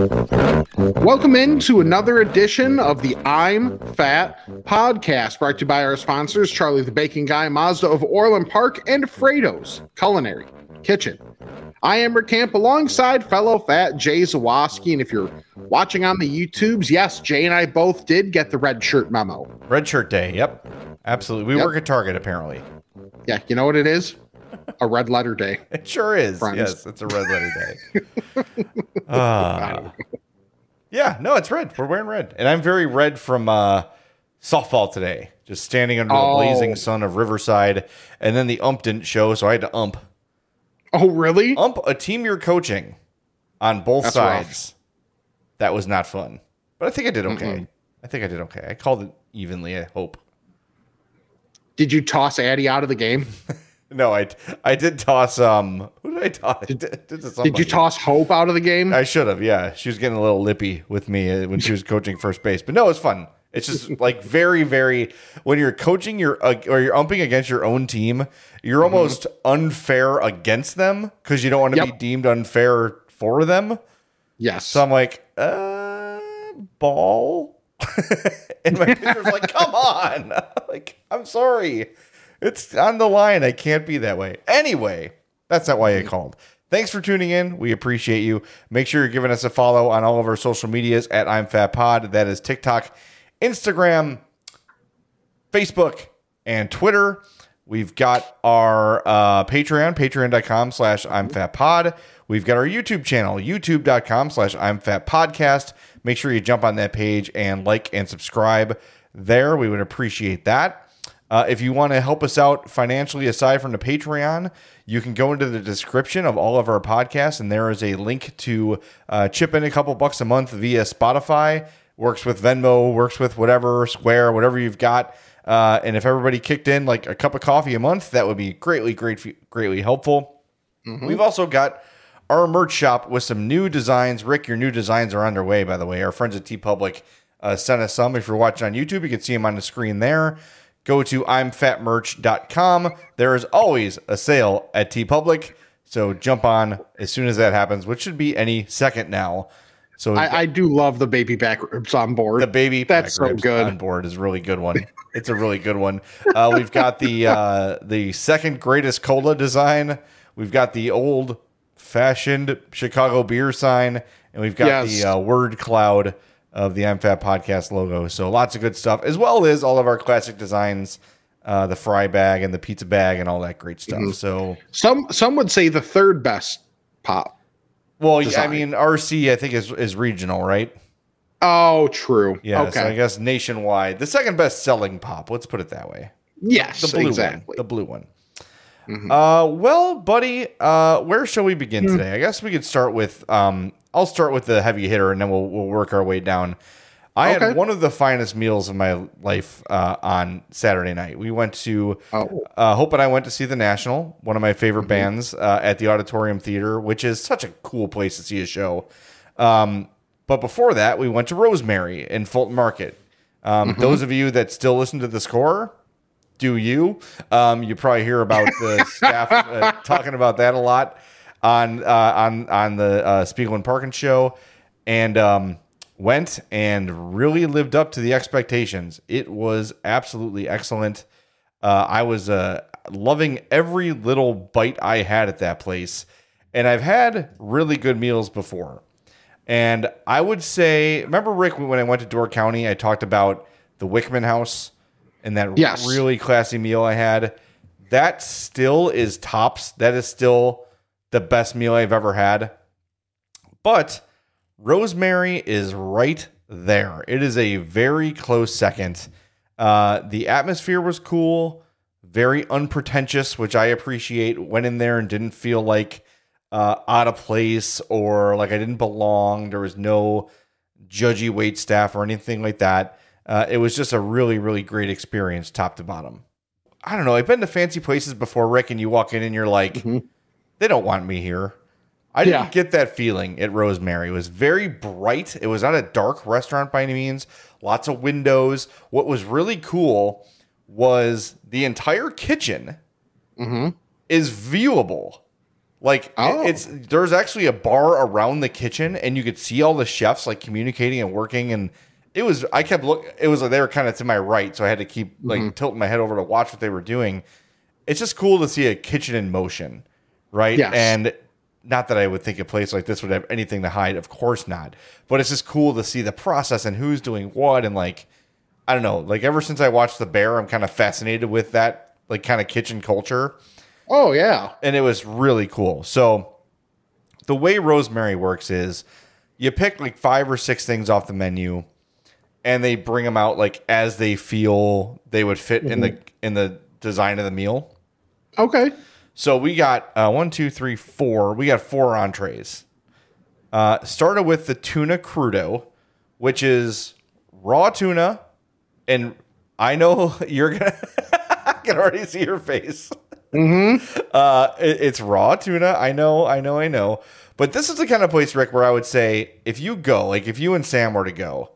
Welcome into another edition of the I'm Fat podcast, brought to you by our sponsors, Charlie the Bacon Guy, Mazda of Orland Park, and Frato's Culinary Kitchen. I am Rick Camp alongside fellow fat Jay Zawaski. And if you're watching on the YouTubes, yes, Jay and I both did get the red shirt memo. Red shirt day. Yep. Absolutely. We Yep. work at Target apparently. Yeah, you know what it is? A red letter day. It sure is. Friends. Yes, it's a red letter day. Ah. yeah, no, it's red. We're wearing red. And I'm very red from uh, softball today. Just standing under Oh. the blazing sun of Riverside. And then the ump didn't show, so I had to ump. Oh, really? Ump a team you're coaching on both That's rough. sides. That was not fun. But I think I did okay. I think I did okay. I called it evenly, I hope. Did you toss Addie out of the game? No, I I did toss um who did I toss? Did, did, Did you toss Hope out of the game? I should have. Yeah, she was getting a little lippy with me uh, when she was coaching first base. But no, it's fun. It's just like very, very when you're coaching your uh, or you're umping against your own team, you're almost unfair against them because you don't want to be deemed unfair for them. yes. So I'm like, uh, ball. and my pitcher's like, come on. like, I'm sorry. It's on the line. I can't be that way. Anyway, that's not why I called. Thanks for tuning in. We appreciate you. Make sure you're giving us a follow on all of our social medias at I'm Fat Pod. That is TikTok, Instagram, Facebook, and Twitter. We've got our uh, Patreon, patreon.com slash I'm Fat Pod. We've got our YouTube channel, youtube.com slash I'm Fat Podcast. Make sure you jump on that page and like and subscribe there. We would appreciate that. Uh, if you want to help us out financially aside from the Patreon, you can go into the description of all of our podcasts, and there is a link to uh, chip in a couple bucks a month via Spotify. Works with Venmo, works with whatever, Square, whatever you've got. Uh, and if everybody kicked in like a cup of coffee a month, that would be greatly, great, greatly helpful. We've also got our merch shop with some new designs. Rick, your new designs are underway, by the way. Our friends at TeePublic uh, sent us some. If you're watching on YouTube, you can see them on the screen there. Go to imfatmerch.com. There is always a sale at TeePublic. So jump on as soon as that happens, which should be any second now. So I, I do love the baby back ribs on board. the baby That's back so ribs good. on board is a really good one. It's a really good one. Uh, we've got the uh, the second greatest cola design. We've got the old fashioned Chicago beer sign, and we've got Yes. the uh, word cloud of the I'm podcast logo. So lots of good stuff, as well as all of our classic designs, uh, the fry bag and the pizza bag and all that great stuff. Mm-hmm. So Some some would say the third best pop. well, Design. I mean RC I think is is regional, right? Oh, true. Yeah. okay. So I guess nationwide, the second best selling pop. Let's put it that way. yes. the blue exactly. one. The blue one. Uh, well, buddy, uh, where shall we begin today? I guess we could start with. Um, I'll start with the heavy hitter, and then we'll we'll work our way down. I Okay. had one of the finest meals of my life uh, on Saturday night. We went to Oh. uh, Hope and I went to see the National, one of my favorite bands, uh, at the Auditorium Theater, which is such a cool place to see a show. Um, but before that, we went to Rose Mary in Fulton Market. Um, Those of you that still listen to the score, do you? Um, you probably hear about the staff uh, talking about that a lot on uh, on on the uh, Spiegel and Parkin show, and um, went and really lived up to the expectations. It was absolutely excellent. Uh, I was uh, loving every little bite I had at that place, and I've had really good meals before. And I would say, remember Rick when I went to Door County, I talked about the Wickman House and that Yes. really classy meal I had. That still is tops. That is still the best meal I've ever had. But Rose Mary is right there. It is a very close second. Uh, the atmosphere was cool, very unpretentious, which I appreciate. Went in there and didn't feel like uh, out of place or like I didn't belong. There was no judgy wait staff or anything like that. Uh, it was just a really, really great experience, top to bottom. I don't know. I've been to fancy places before, Rick, and you walk in and you're like, they don't want me here. I didn't Yeah. get that feeling at Rose Mary. It was very bright. It was not a dark restaurant by any means. Lots of windows. What was really cool was the entire kitchen mm-hmm. is viewable. Like Oh. it's there's actually a bar around the kitchen, and you could see all the chefs like communicating and working. And it was I kept look. It was like they were kind of to my right, so I had to keep like mm-hmm. tilting my head over to watch what they were doing. It's just cool to see a kitchen in motion, right? Yes. And not that I would think a place like this would have anything to hide, of course not. But it's just cool to see the process and who's doing what, and like I don't know, like ever since I watched The Bear, I'm kind of fascinated with that like kind of kitchen culture Oh yeah. and it was really cool. So the way Rose Mary works is you pick like five or six things off the menu and they bring them out like as they feel they would fit in the mm-hmm. in the design of the meal. Okay. So we got uh, one, two, three, four. We got four entrees. Uh, started with the tuna crudo, which is raw tuna, and I know you're gonna. I can already see your face. Mm-hmm. Uh, it- it's raw tuna. I know, I know, I know. But this is the kind of place, Rick, where I would say if you go, like if you and Sam were to go,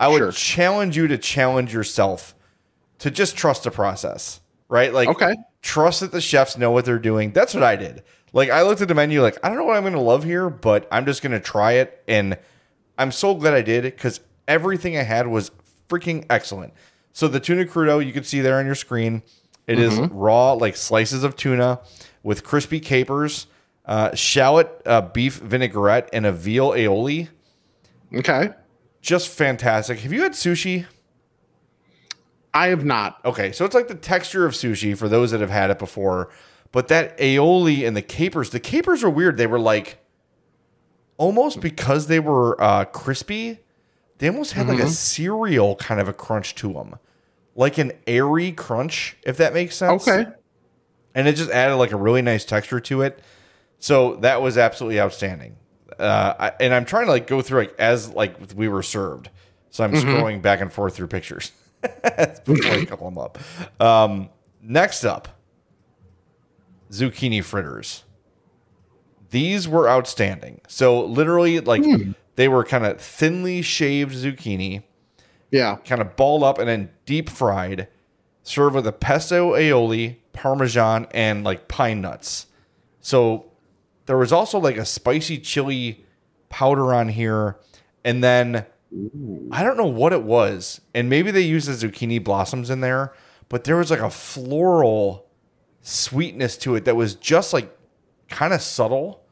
I would Sure. challenge you to challenge yourself to just trust the process, right? Like, Okay. Trust that the chefs know what they're doing. That's what I did. Like, I looked at the menu, like, I don't know what I'm going to love here, but I'm just going to try it. And I'm so glad I did because everything I had was freaking excellent. So, the tuna crudo, you can see there on your screen, It is raw, like slices of tuna with crispy capers, uh, shallot uh, beef vinaigrette, and a veal aioli. Okay. Just fantastic. Have you had sushi? I have not. Okay, so it's like the texture of sushi for those that have had it before. But that aioli and the capers, the capers are weird. They were like almost because they were uh, crispy, they almost had like a cereal kind of a crunch to them, like an airy crunch, if that makes sense. Okay. and it just added like a really nice texture to it. So that was absolutely outstanding. Uh, I, and I'm trying to like go through like as like we were served. So I'm scrolling back and forth through pictures before I couple them up. Um, next up, zucchini fritters. These were outstanding. So literally, like they were kind of thinly shaved zucchini Yeah. kind of balled up and then deep fried, served with a pesto aioli, parmesan, and like pine nuts. So there was also like a spicy chili powder on here, and then I don't know what it was, and maybe they used the zucchini blossoms in there, but there was like a floral sweetness to it that was just like kind of subtle.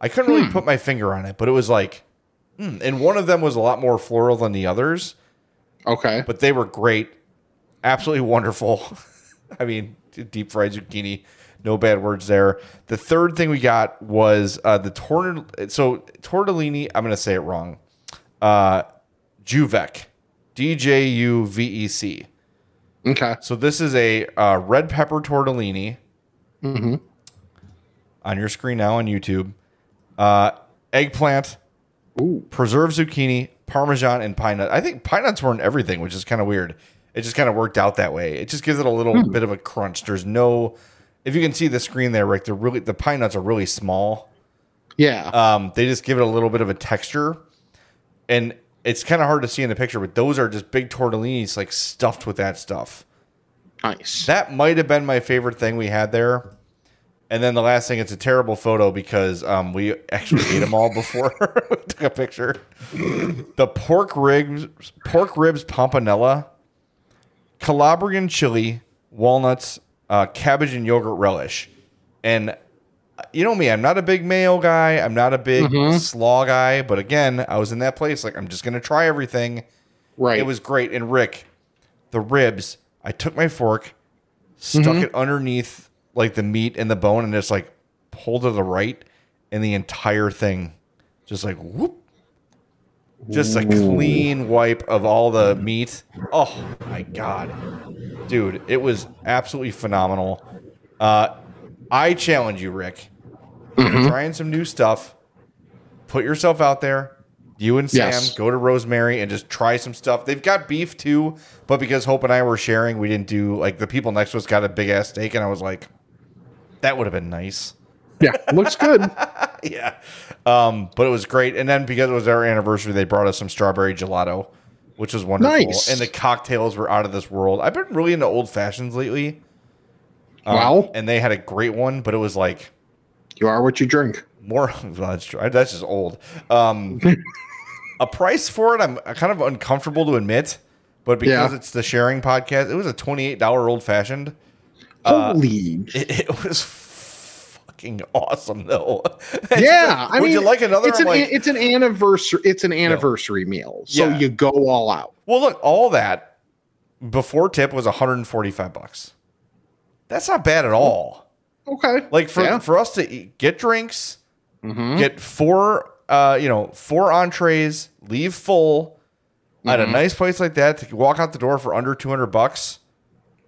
I couldn't really put my finger on it, but it was like, hmm. and one of them was a lot more floral than the others Okay. but they were great, absolutely wonderful. I mean, deep fried zucchini, no bad words there. The third thing we got was uh, the tor- so tortellini. I'm going to say it wrong. Uh, Juvec, D J U V E C. Okay. So this is a uh, red pepper tortellini. On your screen now on YouTube. Uh, eggplant, preserved zucchini, parmesan, and pine nut. I think pine nuts were in everything, which is kind of weird. It just kind of worked out that way. It just gives it a little bit of a crunch. There's no, if you can see the screen there, Rick, they're really the pine nuts are really small. Yeah. Um, they just give it a little bit of a texture, and it's kind of hard to see in the picture. But those are just big tortellinis, like stuffed with that stuff. nice. That might have been my favorite thing we had there. And then the last thing, it's a terrible photo because um, we actually ate them all before we took a picture. The pork ribs, pork ribs pompanella, Calabrian chili, walnuts, uh, cabbage and yogurt relish. And you know me, I'm not a big mayo guy. I'm not a big slaw guy. But again, I was in that place like I'm just gonna try everything. right. It was great. And Rick, the ribs, I took my fork, stuck it underneath like the meat and the bone, and just like pulled to the right, and the entire thing just like whoop. Just a clean wipe of all the meat. Oh my god. Dude, it was absolutely phenomenal. Uh I challenge you, Rick. You're trying some new stuff. Put yourself out there. You and Sam Yes. go to Rose Mary and just try some stuff. They've got beef too, but because Hope and I were sharing, we didn't do like the people next to us got a big ass steak, and I was like, that would have been nice. Yeah, looks good. yeah. Um, but it was great. And then because it was our anniversary, they brought us some strawberry gelato, which was wonderful. Nice. And the cocktails were out of this world. I've been really into old fashions lately. Um, Wow. And they had a great one, but it was like You are what you drink. more. That's true. That's just old. Um, a price for it, I'm kind of uncomfortable to admit, but because Yeah. it's the sharing podcast, it was a $28 old fashioned. Uh, Holy. It, it was fucking awesome, though. yeah, I would mean, you like another? It's an like, it's an anniversary. It's an anniversary meal, so Yeah. you go all out. Well, look, all that before tip was 145 bucks. That's not bad at all. Okay, Like for Yeah. for us to eat, get drinks, Mhm. get four uh, you know, four entrees, leave full at a Mhm. nice place like that to walk out the door for under 200 bucks.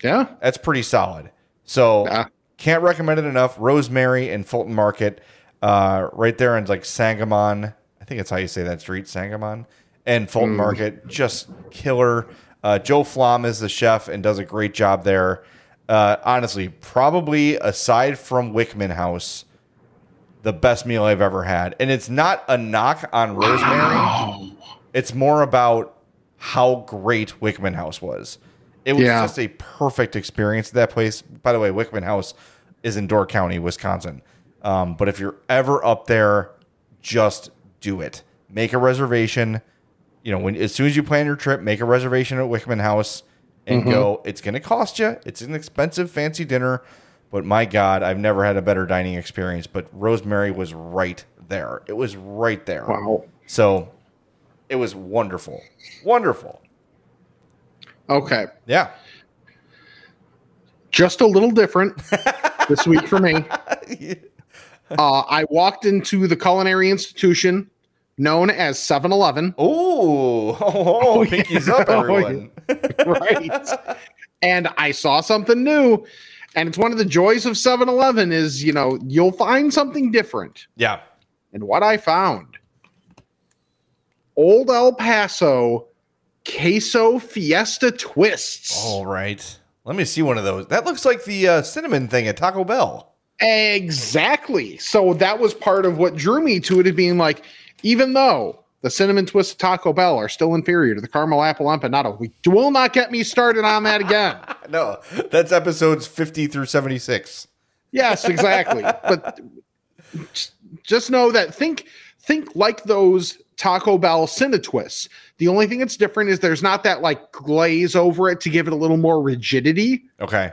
yeah, That's pretty solid. So Yeah. can't recommend it enough. Rose Mary and Fulton Market, uh, right there in like Sangamon. I think that's how you say that street, Sangamon. And Fulton Market, just killer. Uh, Joe Flom is the chef and does a great job there. Uh, honestly, probably aside from Wickman House, the best meal I've ever had. And it's not a knock on Rose Mary. It's more about how great Wickman House was. It was Yeah. just a perfect experience at that place. By the way, Wickman House is in Door County, Wisconsin. Um, but if you're ever up there, just do it. Make a reservation. You know, when as soon as you plan your trip, make a reservation at Wickman House and go. It's going to cost you. It's an expensive, fancy dinner, but my God, I've never had a better dining experience. But Rose Mary was right there. It was right there. wow. So it was wonderful. Wonderful. Okay, Yeah. just a little different this week for me. Uh, I walked into the culinary institution known as 7-Eleven. Ooh. Oh, pinkies up, Oh, everyone. right and i saw something new and it's one of the joys of 7-eleven is you know you'll find something different yeah. and what i found old el paso queso fiesta twists All right. Let me see one of those. That looks like the uh, cinnamon thing at Taco Bell. exactly so that was part of what drew me to it of being like even though the cinnamon twist taco bell are still inferior to the caramel apple empanada we will not get me started on that again No, that's episodes 50 through 76. Yes, exactly. but just- know that think think like those Taco Bell Cinetwists. The only thing that's different is there's not that like glaze over it to give it a little more rigidity. Okay.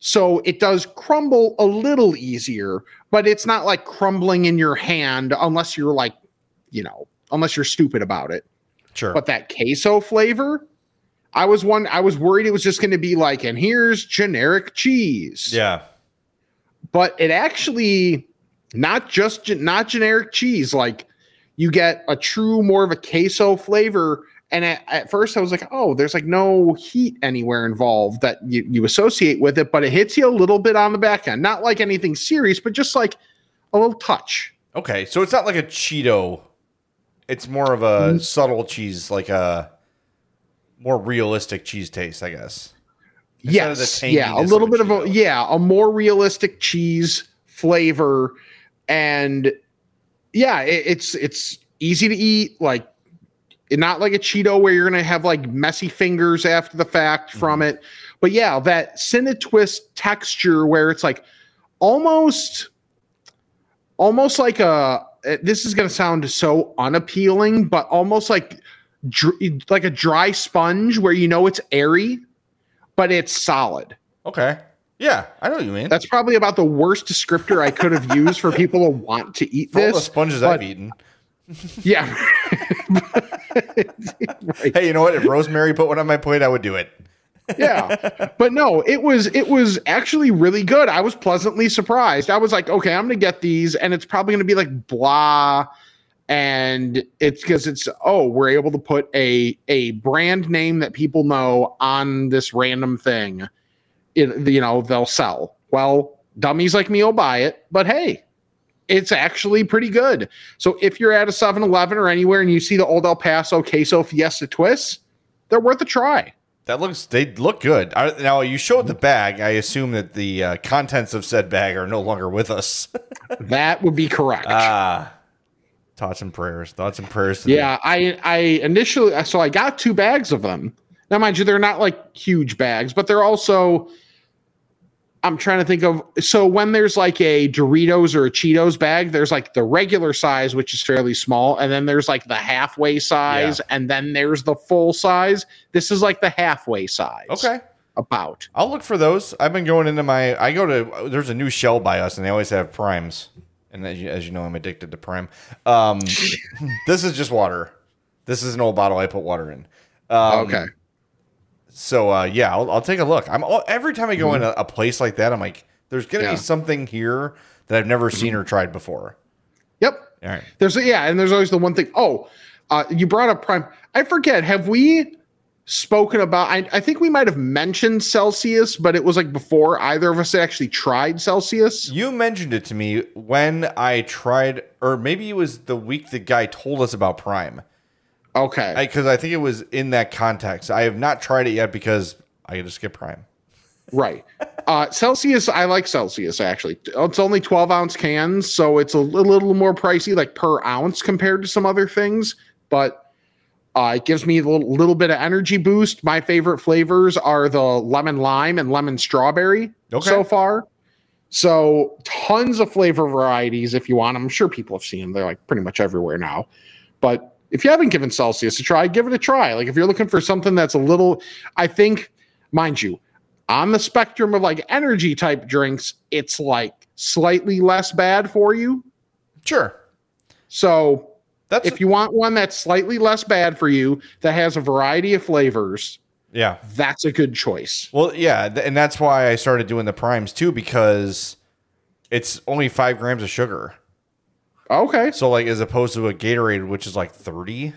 So it does crumble a little easier, but it's not like crumbling in your hand unless you're like, you know, unless you're stupid about it. Sure. But that queso flavor, I was one I was worried it was just going to be like and here's generic cheese yeah. but it actually not just not generic cheese like you get a true more of a queso flavor and at, at first i was like oh there's like no heat anywhere involved that you, you associate with it but it hits you a little bit on the back end not like anything serious but just like a little touch Okay. So it's not like a Cheeto. It's more of Mm-hmm. a subtle cheese, like a more realistic cheese taste, I guess. Instead of the yes yeah a little bit of a yeah a more realistic cheese flavor and yeah it, it's it's easy to eat like not like a cheeto where you're gonna have like messy fingers after the fact Mm-hmm. from it but yeah that cinetwist texture where it's like almost almost like a Uh, this is gonna sound so unappealing but almost like dr- like a dry sponge where you know it's airy but it's solid. Okay. Yeah, I know what you mean. That's probably about the worst descriptor I could have used for people to want to eat For all the this. sponges but- I've eaten. Yeah. Right. Hey, you know what? If Rose Mary put one on my plate, I would do it. Yeah. But no it was it was actually really good. I was pleasantly surprised. I was like okay i'm gonna get these and it's probably gonna be like blah and it's because it's oh we're able to put a a brand name that people know on this random thing. It, you know they'll sell. Well dummies like me will buy it but hey it's actually pretty good. So if you're at a 7-Eleven or anywhere and you see the old El Paso queso fiesta twists, they're worth a try. That looks they look good. Now you showed the bag. I assume that the uh, contents of said bag are no longer with us. That would be correct. Ah, thoughts and prayers. Thoughts and prayers. To the- yeah, I I initially so I got two bags of them. Now mind you, they're not like huge bags, but they're also I'm trying to think of so when there's like a Doritos or a Cheetos bag, there's like the regular size, which is fairly small, and then there's like the halfway size, and then there's the full size. This is like the halfway size. Okay. About. I'll look for those. I've been going into my. I go to. There's a new shell by us, and they always have primes. And as you, as you know, I'm addicted to prime. Um, this is just water. This is an old bottle I put water in. Um, okay. So uh, yeah, I'll, I'll take a look. I'm every time I go in a, a place like that, I'm like, there's gonna Yeah. be something here that I've never seen or tried before. Yep. All right. There's yeah, and there's always the one thing. Oh, uh, you brought up Prime. I forget. Have we spoken about? I, I think we might have mentioned Celsius, but it was like before either of us actually tried Celsius. You mentioned it to me when I tried, or maybe it was the week the guy told us about Prime. Okay. Because I, think it was in that context. I have not tried it yet because I just skip Prime. Right. Uh, Celsius, I like Celsius actually. It's only 12 ounce cans, so it's a little, little more pricey, like per ounce compared to some other things, but uh, it gives me a little, little bit of energy boost. My favorite flavors are the lemon lime and lemon strawberry Okay. so far. So tons of flavor varieties if you want. I'm sure people have seen them. They're like pretty much everywhere now. But if you haven't given Celsius a try, give it a try. Like if you're looking for something that's a little, I think, mind you, on the spectrum of like energy type drinks, it's like slightly less bad for you. Sure. So That's if you want one that's slightly less bad for you, that has a variety of flavors, yeah. that's a good choice. Well, yeah, th- and that's why I started doing the primes too because it's only five grams of sugar. Okay. So like as opposed to a Gatorade, which is like thirty,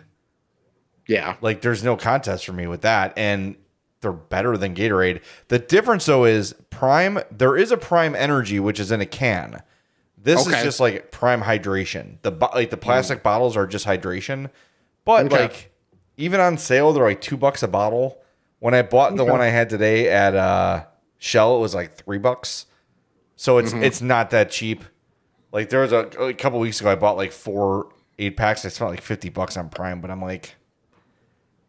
Yeah. like there's no contest for me with that, and they're better than Gatorade. The difference though is Prime. There is a Prime Energy which is in a can. This Okay. is just like Prime hydration. The like the plastic bottles are just hydration, but Okay. like even on sale they're like two bucks a bottle. When I bought the Okay. one I had today at uh, Shell, it was like three bucks. So it's Mm-hmm. it's not that cheap. Like there was a, a couple weeks ago, I bought like four eight packs. I spent like fifty bucks on Prime, but I'm like,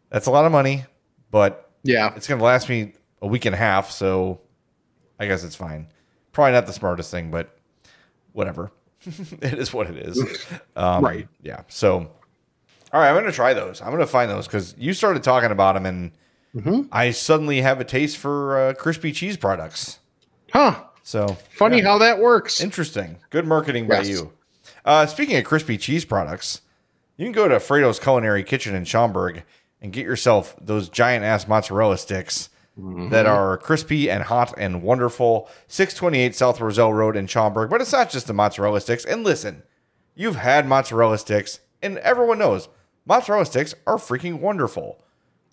that's a lot of money. But Yeah. it's gonna last me a week and a half, so I guess it's fine. Probably not the smartest thing, but whatever. it is what it is. Um, Right. Yeah. So, all right, I'm gonna try those. I'm gonna find those because you started talking about them, and Mm-hmm. I suddenly have a taste for uh, crispy cheese products. Huh. So Funny yeah. how that works. Interesting. Good marketing by Yes. you. Uh, speaking of crispy cheese products, you can go to Frato's Culinary Kitchen in Schaumburg and get yourself those giant ass mozzarella sticks that are crispy and hot and wonderful. 628 South Roselle Road in Schaumburg. But it's not just the mozzarella sticks. And listen, you've had mozzarella sticks, and everyone knows mozzarella sticks are freaking wonderful.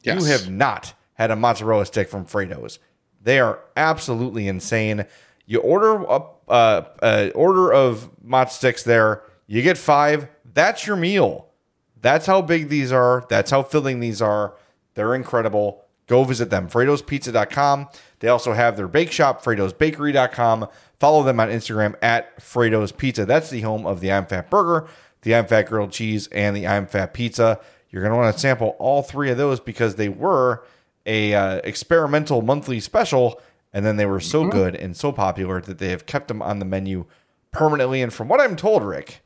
Yes. You have not had a mozzarella stick from Frato's. They are absolutely insane. You order a uh, uh, order of mozz sticks there, you get five. That's your meal. That's how big these are. That's how filling these are. They're incredible. Go visit them. Frato'sPizza.com. They also have their bake shop, Frato'sBakery.com. Follow them on Instagram at Frato's Pizza. That's the home of the I'm Fat Burger, the I'm Fat Grilled Cheese, and the I'm Fat Pizza. You're going to want to sample all three of those because they were a uh, experimental monthly special, and then they were so good and so popular that they have kept them on the menu permanently. And from what I'm told, Rick,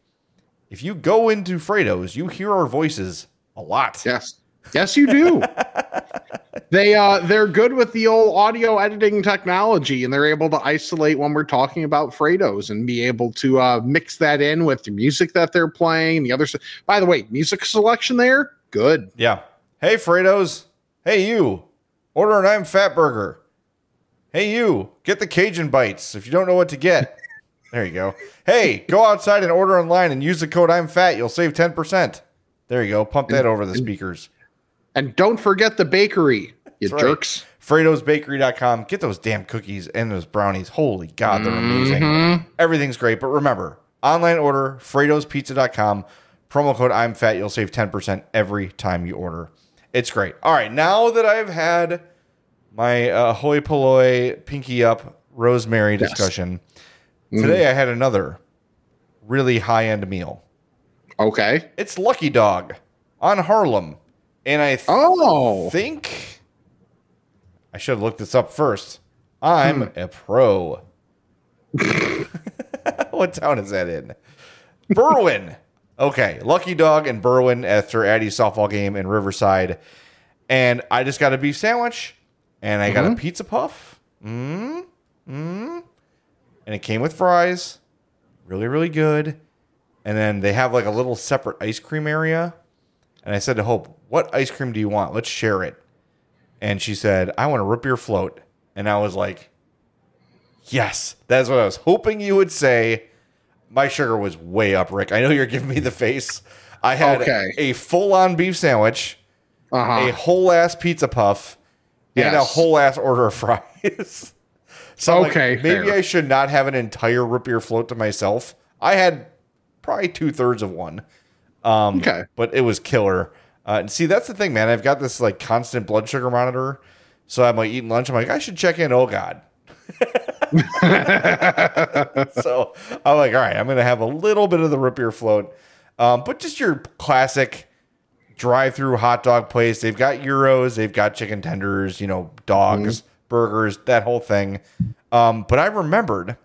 if you go into Frato's, you hear our voices a lot. Yes. Yes, you do. they uh they're good with the old audio editing technology and they're able to isolate when we're talking about Fratos and be able to uh mix that in with the music that they're playing. The other by the way, music selection there, good. Yeah. Hey, Frato's. Hey, you. Order an I'm Fat Burger. Hey, you. Get the Cajun Bites if you don't know what to get. There you go. Hey, go outside and order online and use the code I'm Fat. You'll save 10%. There you go. Pump that over the speakers. And don't forget the bakery, you That's right. jerks. Frato'sBakery.com. Get those damn cookies and those brownies. Holy God, they're amazing. Mm-hmm. Everything's great. But remember, Online order, Frato'sPizza.com. Promo code I'm fat. You'll save 10% every time you order. It's great. All right. Now that I've had my uh, hoi polloi pinky up Rose Mary discussion, today I had another really high end meal. Okay. It's Lucky Dog on Harlem. And I th- Oh. think I should have looked this up first. I'm a pro. what town is that in? Berwyn. Okay, Lucky Dog and Berwyn after Addie's softball game in Riverside, and I just got a beef sandwich, and I got a pizza puff. Mm, mm, and it came with fries, really, really good. And then they have like a little separate ice cream area. And I said to Hope, "What ice cream do you want? Let's share it." And she said, "I want a root beer float." And I was like, "Yes, that's what I was hoping you would say." My sugar was way up, Rick. I know you're giving me the face. I had Okay. a full-on beef sandwich, a Uh-huh. whole ass pizza puff, and a whole ass order of fries. so I'm like, Okay, maybe fair. I should not have an entire root beer float to myself. I had probably two thirds of one. Um, Okay. but it was killer. Uh, and see, that's the thing, man. I've got this like constant blood sugar monitor. So I'm like eating lunch. I'm like, I should check in. Oh God. so I'm like, all right, I'm gonna have a little bit of the root beer float, um, but just your classic drive-through hot dog place. They've got euros, they've got chicken tenders, you know, dogs, burgers, that whole thing. Um, but I remembered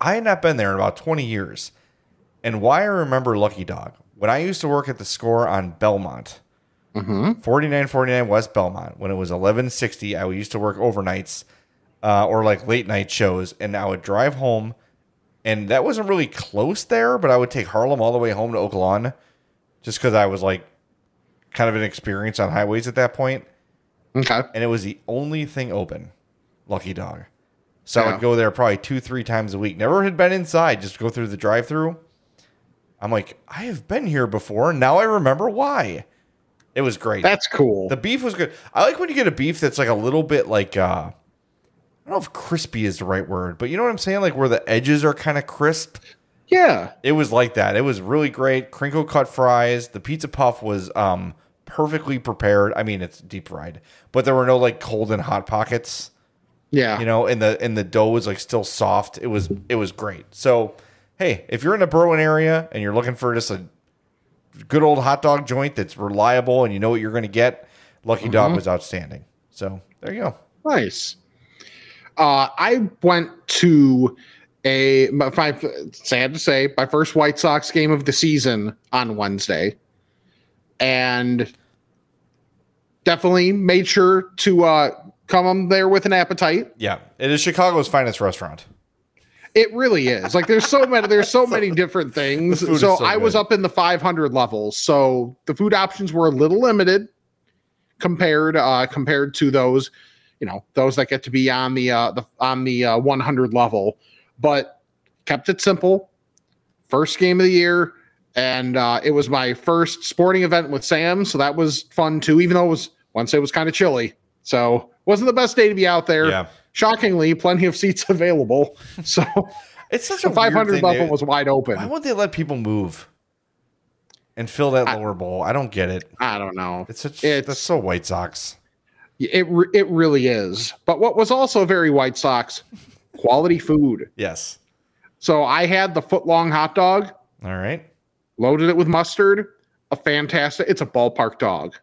I had not been there in about 20 years. And why I remember Lucky Dog, when I used to work at the score on Belmont, 4949 West Belmont, when it was 1160, I used to work overnights uh, or like late night shows, and I would drive home. And that wasn't really close there, but I would take Harlem all the way home to Oak Lawn just because I was like kind of an experience on highways at that point Okay. and it was the only thing open. Lucky Dog. So I would go there probably two, three times a week. Never had been inside, just go through the drive through. I'm like, I have been here before. Now I remember why. It was great. That's cool. the beef was good. I like when you get a beef that's like a little bit like uh I don't know if crispy is the right word, but you know what I'm saying? Like where the edges are kind of crisp. yeah. It was like that. It was really great. Crinkle cut fries. The pizza puff was um perfectly prepared. I mean, it's deep fried, but there were no like cold and hot pockets. Yeah. You know, and the and the dough was like still soft. It was it was great. So hey, if you're in the Berwyn area and you're looking for just a good old hot dog joint that's reliable and you know what you're going to get, Lucky Dog was outstanding. So there you go. Nice. Uh, I went to a my, my sad to say my first White Sox game of the season on Wednesday, and definitely made sure to uh, come there with an appetite. Yeah, it is Chicago's finest restaurant. It really is. Like there's so many there's so many different things. The food is So, so I was up in the 500 levels. So the food options were a little limited compared uh compared to those, you know, those that get to be on the uh the on the uh, 100 level, but kept it simple. First game of the year and uh it was my first sporting event with Sam, so that was fun too even though it was Wednesday it was kind of chilly. So, wasn't the best day to be out there. Yeah. Shockingly, plenty of seats available. So It's such a 500 thing. level was wide open. Why won't they let people move and fill that lower bowl? I don't get it. I don't know. It's such It's- that's so White Sox. It it really is. But what was also very White Sox quality food. Yes. So I had the foot long hot dog, All right. Loaded it with mustard. A fantastic. It's a ballpark dog.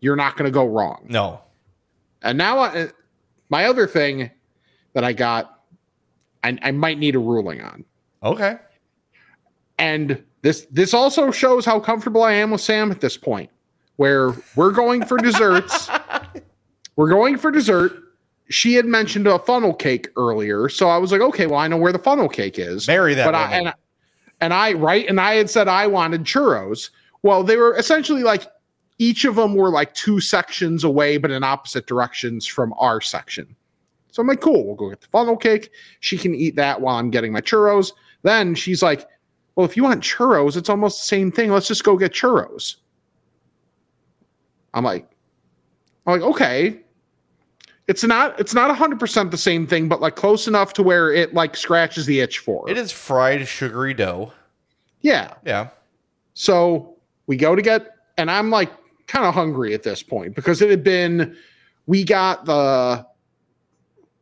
You're not going to go wrong. No. And now I, my other thing that I got, I, I might need a ruling on. Okay. And this this also shows how comfortable I am with Sam at this point, where we're going for desserts. we're going for dessert. She had mentioned a funnel cake earlier, so I was like, okay, well, I know where the funnel cake is. Marry that but I, woman. And, I right, and I had said I wanted churros. Well, they were essentially like each of them were like two sections away, but in opposite directions from our section. So I'm like, cool, we'll go get the funnel cake. She can eat that while I'm getting my churros. Then she's like, well, if you want churros, it's almost the same thing. Let's just go get churros. I'm like, I'm like, okay. It's not it's not hundred percent the same thing, but like close enough to where it like scratches the itch for. It is fried sugary dough. Yeah. Yeah. So we go to get, and I'm like kind of hungry at this point because it had been, we got the,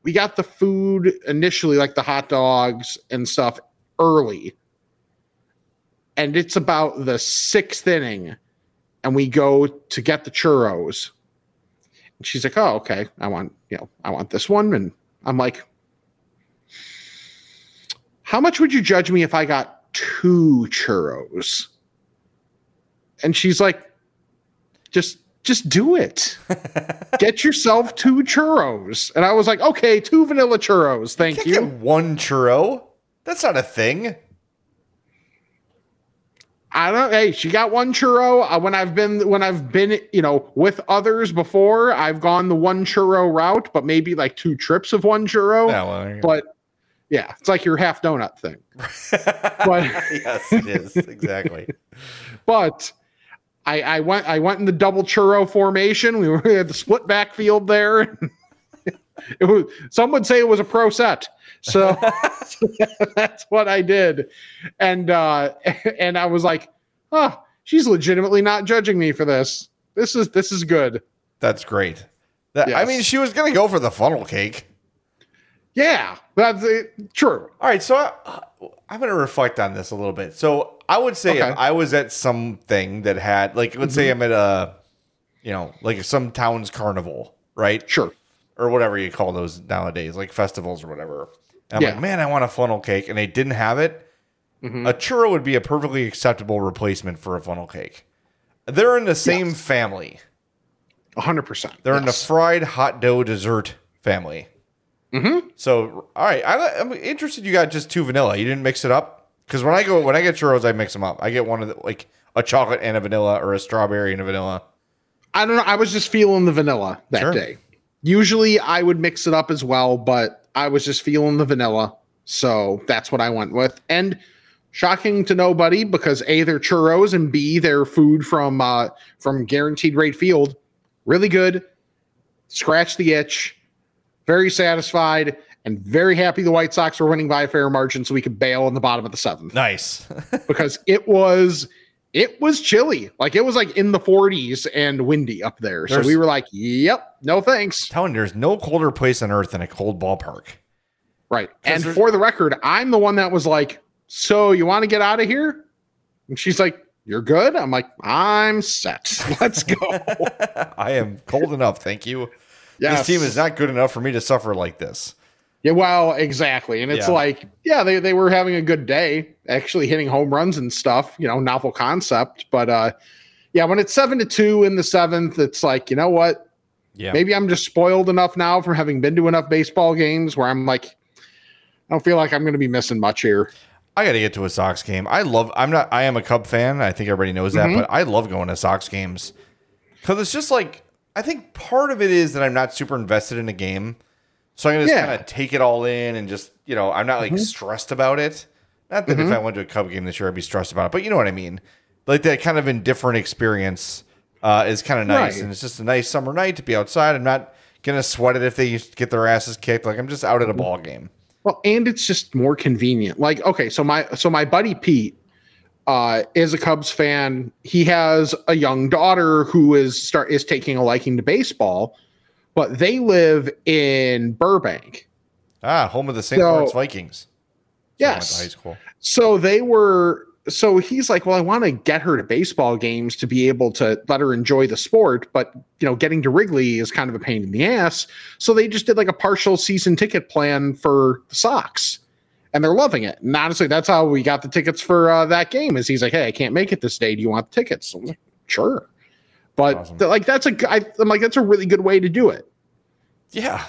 we got the food initially, like the hot dogs and stuff early. And it's about the sixth inning, and we go to get the churros. And she's like, Oh, okay. I want, you know, I want this one. And I'm like, How much would you judge me if I got two churros? And she's like, just just do it. Get yourself two churros. And I was like, okay, two vanilla churros. Thank you. get one churro. That's not a thing. I don't hey, she got one churro. Uh, when I've been when I've been, you know, with others before, I've gone the one churro route, but maybe like two trips of one churro. Yeah, well, you go. But yeah, it's like your half donut thing. but yes, it is exactly. but I, I went I went in the double churro formation. We were at the split backfield there. it was some would say it was a pro set. So, that's what I did. And uh and I was like, oh, she's legitimately not judging me for this. This is this is good. That's great. That, I mean, she was gonna go for the funnel cake. Yeah, that's true. All right, so I, I'm going to reflect on this a little bit. So I would say Okay. if I was at something that had, like, let's say I'm at a, you know, like some town's carnival, right? Sure. Or whatever you call those nowadays, like festivals or whatever. And I'm Yeah. like, man, I want a funnel cake, and they didn't have it. Mm-hmm. A churro would be a perfectly acceptable replacement for a funnel cake. They're in the same family. hundred percent. They're in the fried hot dough dessert family. Mm-hmm. So, all right, I, I'm interested. You got just two vanilla. You didn't mix it up because when I go when I get churros, I mix them up. I get one of the like a chocolate and a vanilla, or a strawberry and a vanilla. I don't know. I was just feeling the vanilla that Sure. day. Usually I would mix it up as well, but I was just feeling the vanilla. So that's what I went with. And shocking to nobody because A, they're churros and B, they're food from uh from guaranteed rate field. Really good. Scratch the itch. Very satisfied and very happy the White Sox were winning by a fair margin so we could bail in the bottom of the seventh Nice. because it was it was chilly. Like it was like in the 40s and windy up there. There's- so we were like, "Yep, no thanks." Telling you, there's no colder place on earth than a cold ballpark. Right. And for the record, I'm the one that was like, "So you want to get out of here?" And she's like, "You're good." I'm like, "I'm set. Let's go." I am cold enough, thank you. Yes. This team is not good enough for me to suffer like this. Yeah, well, exactly. And it's Yeah. like, yeah, they, they were having a good day, actually hitting home runs and stuff, you know, novel concept. But uh yeah, when it's seven to two in the seventh, it's like, you know what? Yeah. Maybe I'm just spoiled enough now from having been to enough baseball games where I'm like, I don't feel like I'm gonna be missing much here. I got to get to a Sox game. I love. I'm not. I am a Cub fan. I think everybody knows that, Mm-hmm. but I love going to Sox games because it's just like I think part of it is that I'm not super invested in a game, so I can just Yeah. Mm-hmm. kind of take it all in and just you know I'm not like stressed about it. Not that if I went to a Cub game this year, I'd be stressed about it, but you know what I mean. Like that kind of indifferent experience uh, is kind of nice, Right. and it's just a nice summer night to be outside. I'm not gonna sweat it if they get their asses kicked. Like I'm just out at Mm-hmm. a ball game. Well, and it's just more convenient. Like, okay, so my so my buddy Pete uh, is a Cubs fan. He has a young daughter who is start is taking a liking to baseball, but they live in Burbank. Ah, home of the St. So- Laurence Vikings. Yes. high school. So they were so he's like, well, I want to get her to baseball games to be able to let her enjoy the sport, but you know, getting to Wrigley is kind of a pain in the ass. So they just did like a partial season ticket plan for the Sox. And they're loving it. And honestly, that's how we got the tickets for uh, that game. Is he's like, "Hey, I can't make it this day. Do you want the tickets?" Like, "Sure," but Awesome. like that's a I, I'm like that's a really good way to do it. Yeah.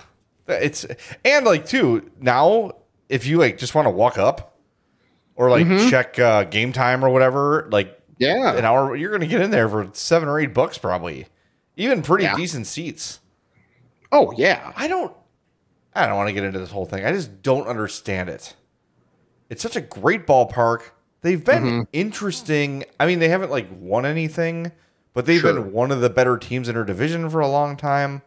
It's and like too, now if you like just want to walk up or like check uh game time or whatever, like Yeah, an hour you're gonna get in there for seven or eight bucks probably. Even pretty Yeah. decent seats. oh yeah, I don't I don't want to get into this whole thing. I just don't understand it. It's such a great ballpark. They've been Mm-hmm. interesting. I mean, they haven't like won anything, but they've Sure. been one of the better teams in their division for a long time.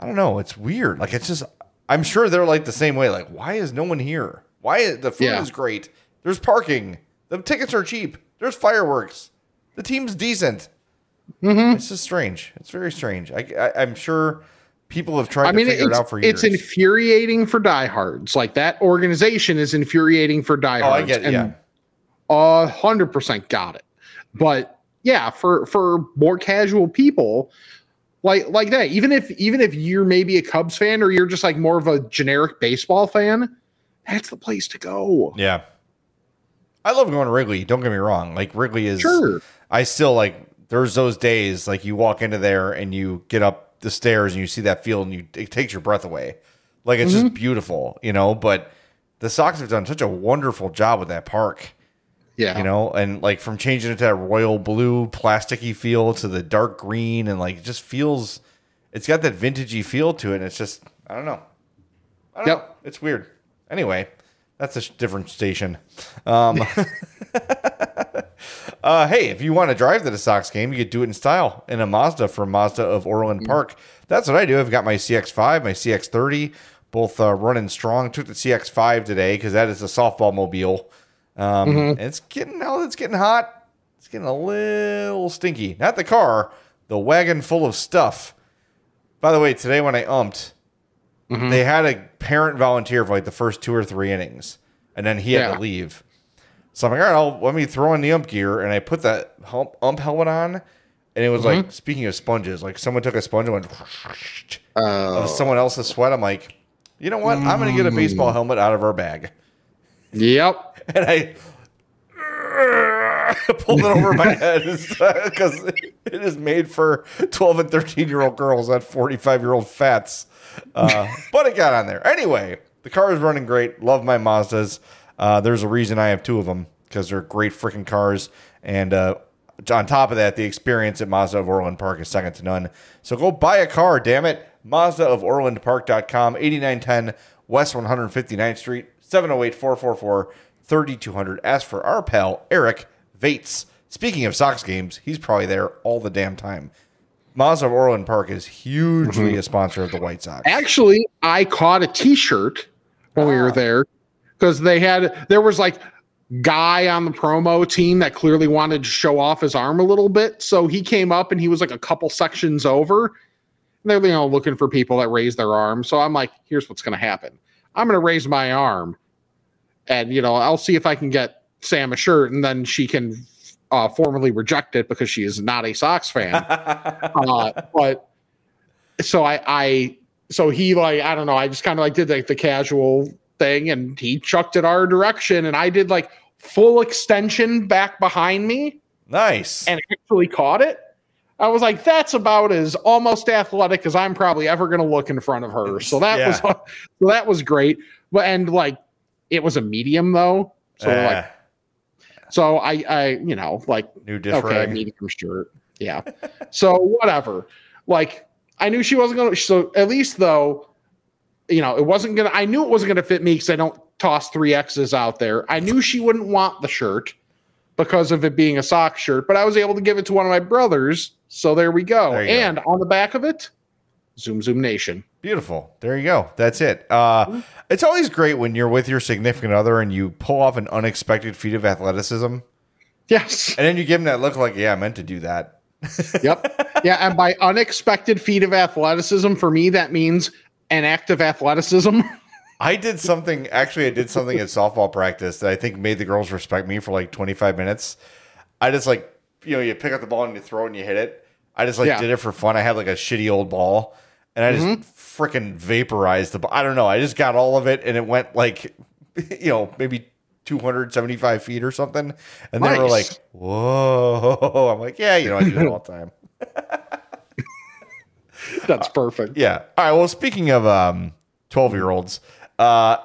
I don't know. It's weird. Like it's just. I'm sure they're like the same way. Like, why is no one here? Why is, the food Yeah. is great? There's parking. The tickets are cheap. There's fireworks. The team's decent. Mm-hmm. It's just strange. It's very strange. I, I I'm sure people have tried I mean, to figure it out for years. it's infuriating for diehards. Like that organization is infuriating for oh, diehards. I get it. Yeah. a hundred percent got it. But yeah, for for more casual people, like like that, even if even if you're maybe a Cubs fan or you're just like more of a generic baseball fan, that's the place to go. Yeah. I love going to Wrigley. Don't get me wrong. Like Wrigley is Sure. I still like there's those days like you walk into there and you get up the stairs and you see that field and you it takes your breath away. Like it's just mm-hmm. beautiful, you know, but the Sox have done such a wonderful job with that park, Yeah. you know, and like from changing it to that royal blue plasticky feel to the dark green and like it just feels it's got that vintagey feel to it and it's just I don't know. I don't Yep. know. It's weird. Anyway, that's a different station. Um, uh, hey, if you want to drive to the Sox game, you could do it in style in a Mazda from Mazda of Orland Park. That's what I do. I've got my CX5, my CX30, both uh, running strong. Took the CX5 today because that is a softball mobile. Um, mm-hmm. and It's getting now. It's getting hot. It's getting a little stinky. Not the car, the wagon full of stuff. By the way, today when I umped, mm-hmm. they had a parent volunteer for like the first two or three innings, and then he had Yeah. to leave. So I'm like, all right, I'll, let me throw in the ump gear, and I put that hump, ump helmet on, and it was like, mm-hmm. speaking of sponges, like someone took a sponge and went oh. of someone else's sweat. I'm like, you know what? I'm gonna get a baseball mm. helmet out of our bag, Yep. and I pulled it over my head because it is made for 12 and 13 year old girls, not 45 year old fats. Uh, but it got on there. Anyway, the car is running great. Love my Mazdas. Uh, there's a reason I have two of them because they're great freaking cars. And uh, on top of that, the experience at Mazda of Orland Park is second to none. So go buy a car, damn it. Mazda of OrlandPark.com, 8910 West 159th Street, 708 444 3200. Ask for our pal, Eric Vates. Speaking of Sox games, he's probably there all the damn time. Mazda of Orland Park is hugely mm-hmm. a sponsor of the White Sox. Actually, I caught a T-shirt when we were ah. there because they had there was like guy on the promo team that clearly wanted to show off his arm a little bit. So he came up and he was like a couple sections over. And they're you know looking for people that raise their arm. So I'm like, here's what's going to happen. I'm going to raise my arm, and you know I'll see if I can get Sam a shirt, and then she can uh, formally reject it because she is not a Sox fan. uh, but so I, I, so he like, I don't know. I just kind of like did like the casual thing, and he chucked it our direction, and I did like full extension back behind me, Nice. and actually caught it. I was like, that's about as almost athletic as I'm probably ever going to look in front of her. So that Yeah. was, so that was great. But and like, it was a medium though. So Eh, like, so I, I, you know, like new dish okay, medium shirt. Yeah. so whatever. Like I knew she wasn't gonna so at least though, you know, it wasn't gonna I knew it wasn't gonna fit me because I don't toss three X's out there. I knew she wouldn't want the shirt because of it being a sock shirt, but I was able to give it to one of my brothers. So there we go. There you go. and on the back of it, Zoom Zoom Nation. Beautiful. There you go. That's it. Uh, it's always great when you're with your significant other and you pull off an unexpected feat of athleticism, Yes. and then you give them that look like, yeah, I meant to do that. yep. Yeah, and by unexpected feat of athleticism, for me, that means an act of athleticism. I did something. Actually, I did something at softball practice that I think made the girls respect me for like 25 minutes. I just like, you know, you pick up the ball and you throw it and you hit it. I just like Yeah. did it for fun. I had like a shitty old ball, and I just freaking vaporized the. I don't know. I just got all of it, and it went like, you know, maybe 275 feet or something. And they were like, "Whoa!" I'm like, "Yeah, you know, I do it all the time." That's perfect. Yeah. All right. Well, speaking of um, 12 year olds, uh,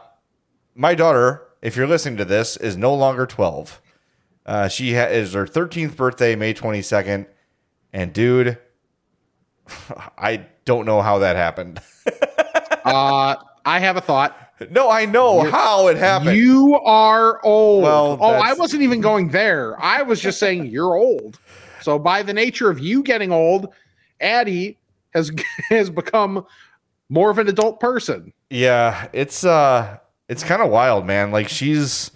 my daughter, if you're listening to this, is no longer 12. Uh, she ha- is her 13th birthday, May 22nd. And dude, I don't know how that happened. Uh, I have a thought. no, I know how it happened. You are old. Well, oh, I wasn't even going there. I was just saying you're old. So by the nature of you getting old, Addie has has become more of an adult person. Yeah, it's uh it's kind of wild, man. Like she's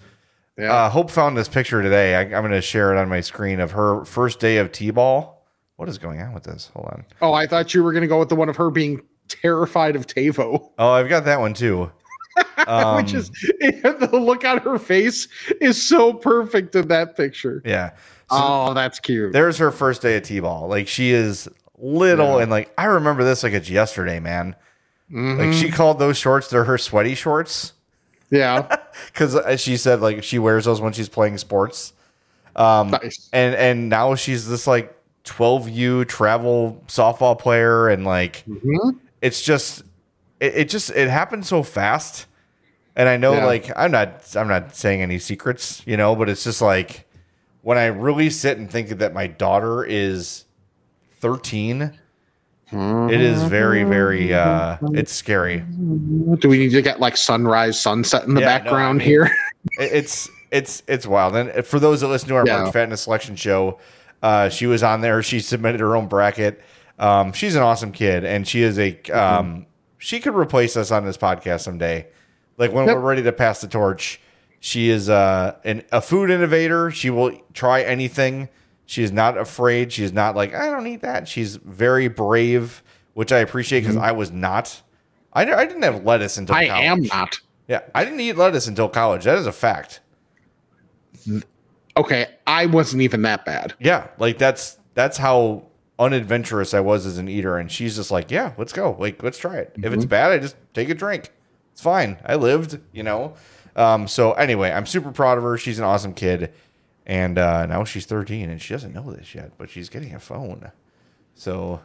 Yeah. uh Hope found this picture today. I, I'm gonna share it on my screen of her first day of T-ball. What is going on with this? Hold on. oh, I thought you were going to go with the one of her being terrified of Tavo, Oh, I've got that one too. Um, which is the look on her face is so perfect in that picture. yeah. So oh, that's cute. there's her first day at T-ball. Like she is little Yeah. and like I remember this like it's yesterday, man. Mhm. Like she called those shorts they're her sweaty shorts yeah, because she said like she wears those when she's playing sports. Um, nice. and and now she's this like 12U travel softball player and like Mhm. it's just it, it just it happened so fast and i know Yeah. like i'm not i'm not saying any secrets you know but it's just like when i really sit and think that my daughter is 13 it is very very uh it's scary Do we need to get like sunrise, sunset in the Yeah, no, I background mean- here? It's it's it's wild. And for those that listen to our Yeah. March Fatness selection show, uh, she was on there. She submitted her own bracket. Um, she's an awesome kid, and she is a Mm-hmm. um, she could replace us on this podcast someday. Like when Yep. we're ready to pass the torch, she is uh, an, a food innovator. She will try anything. She is not afraid. She is not like I don't eat that. She's very brave, which I appreciate because I was not. I, I didn't have lettuce until Mm-hmm. I college. am not. Yeah, I didn't eat lettuce until college. That is a fact. Okay, I wasn't even that bad. Yeah, like that's that's how unadventurous I was as an eater. And she's just like, yeah, let's go. Like, let's try it. If it's bad, I just take a drink. It's fine. I lived, you know. Um, so anyway, I'm super proud of her. She's an awesome kid, and uh, now she's 13, and she doesn't know this yet, but she's getting a phone. So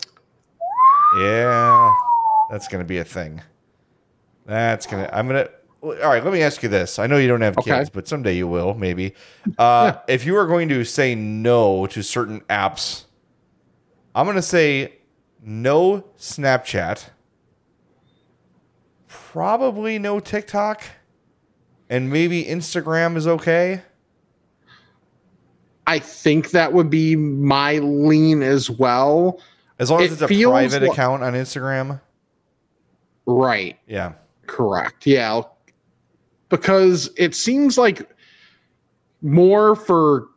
yeah, that's gonna be a thing. That's gonna. I'm gonna. All right, let me ask you this. I know you don't have Okay. kids, but someday you will, maybe. Uh, If you are going to say no to certain apps, I'm going to say no Snapchat, probably no TikTok, and maybe Instagram is okay. I think that would be my lean as well. As long as It it's a private account on Instagram. Right. Yeah. Correct. Yeah. Because it seems like more for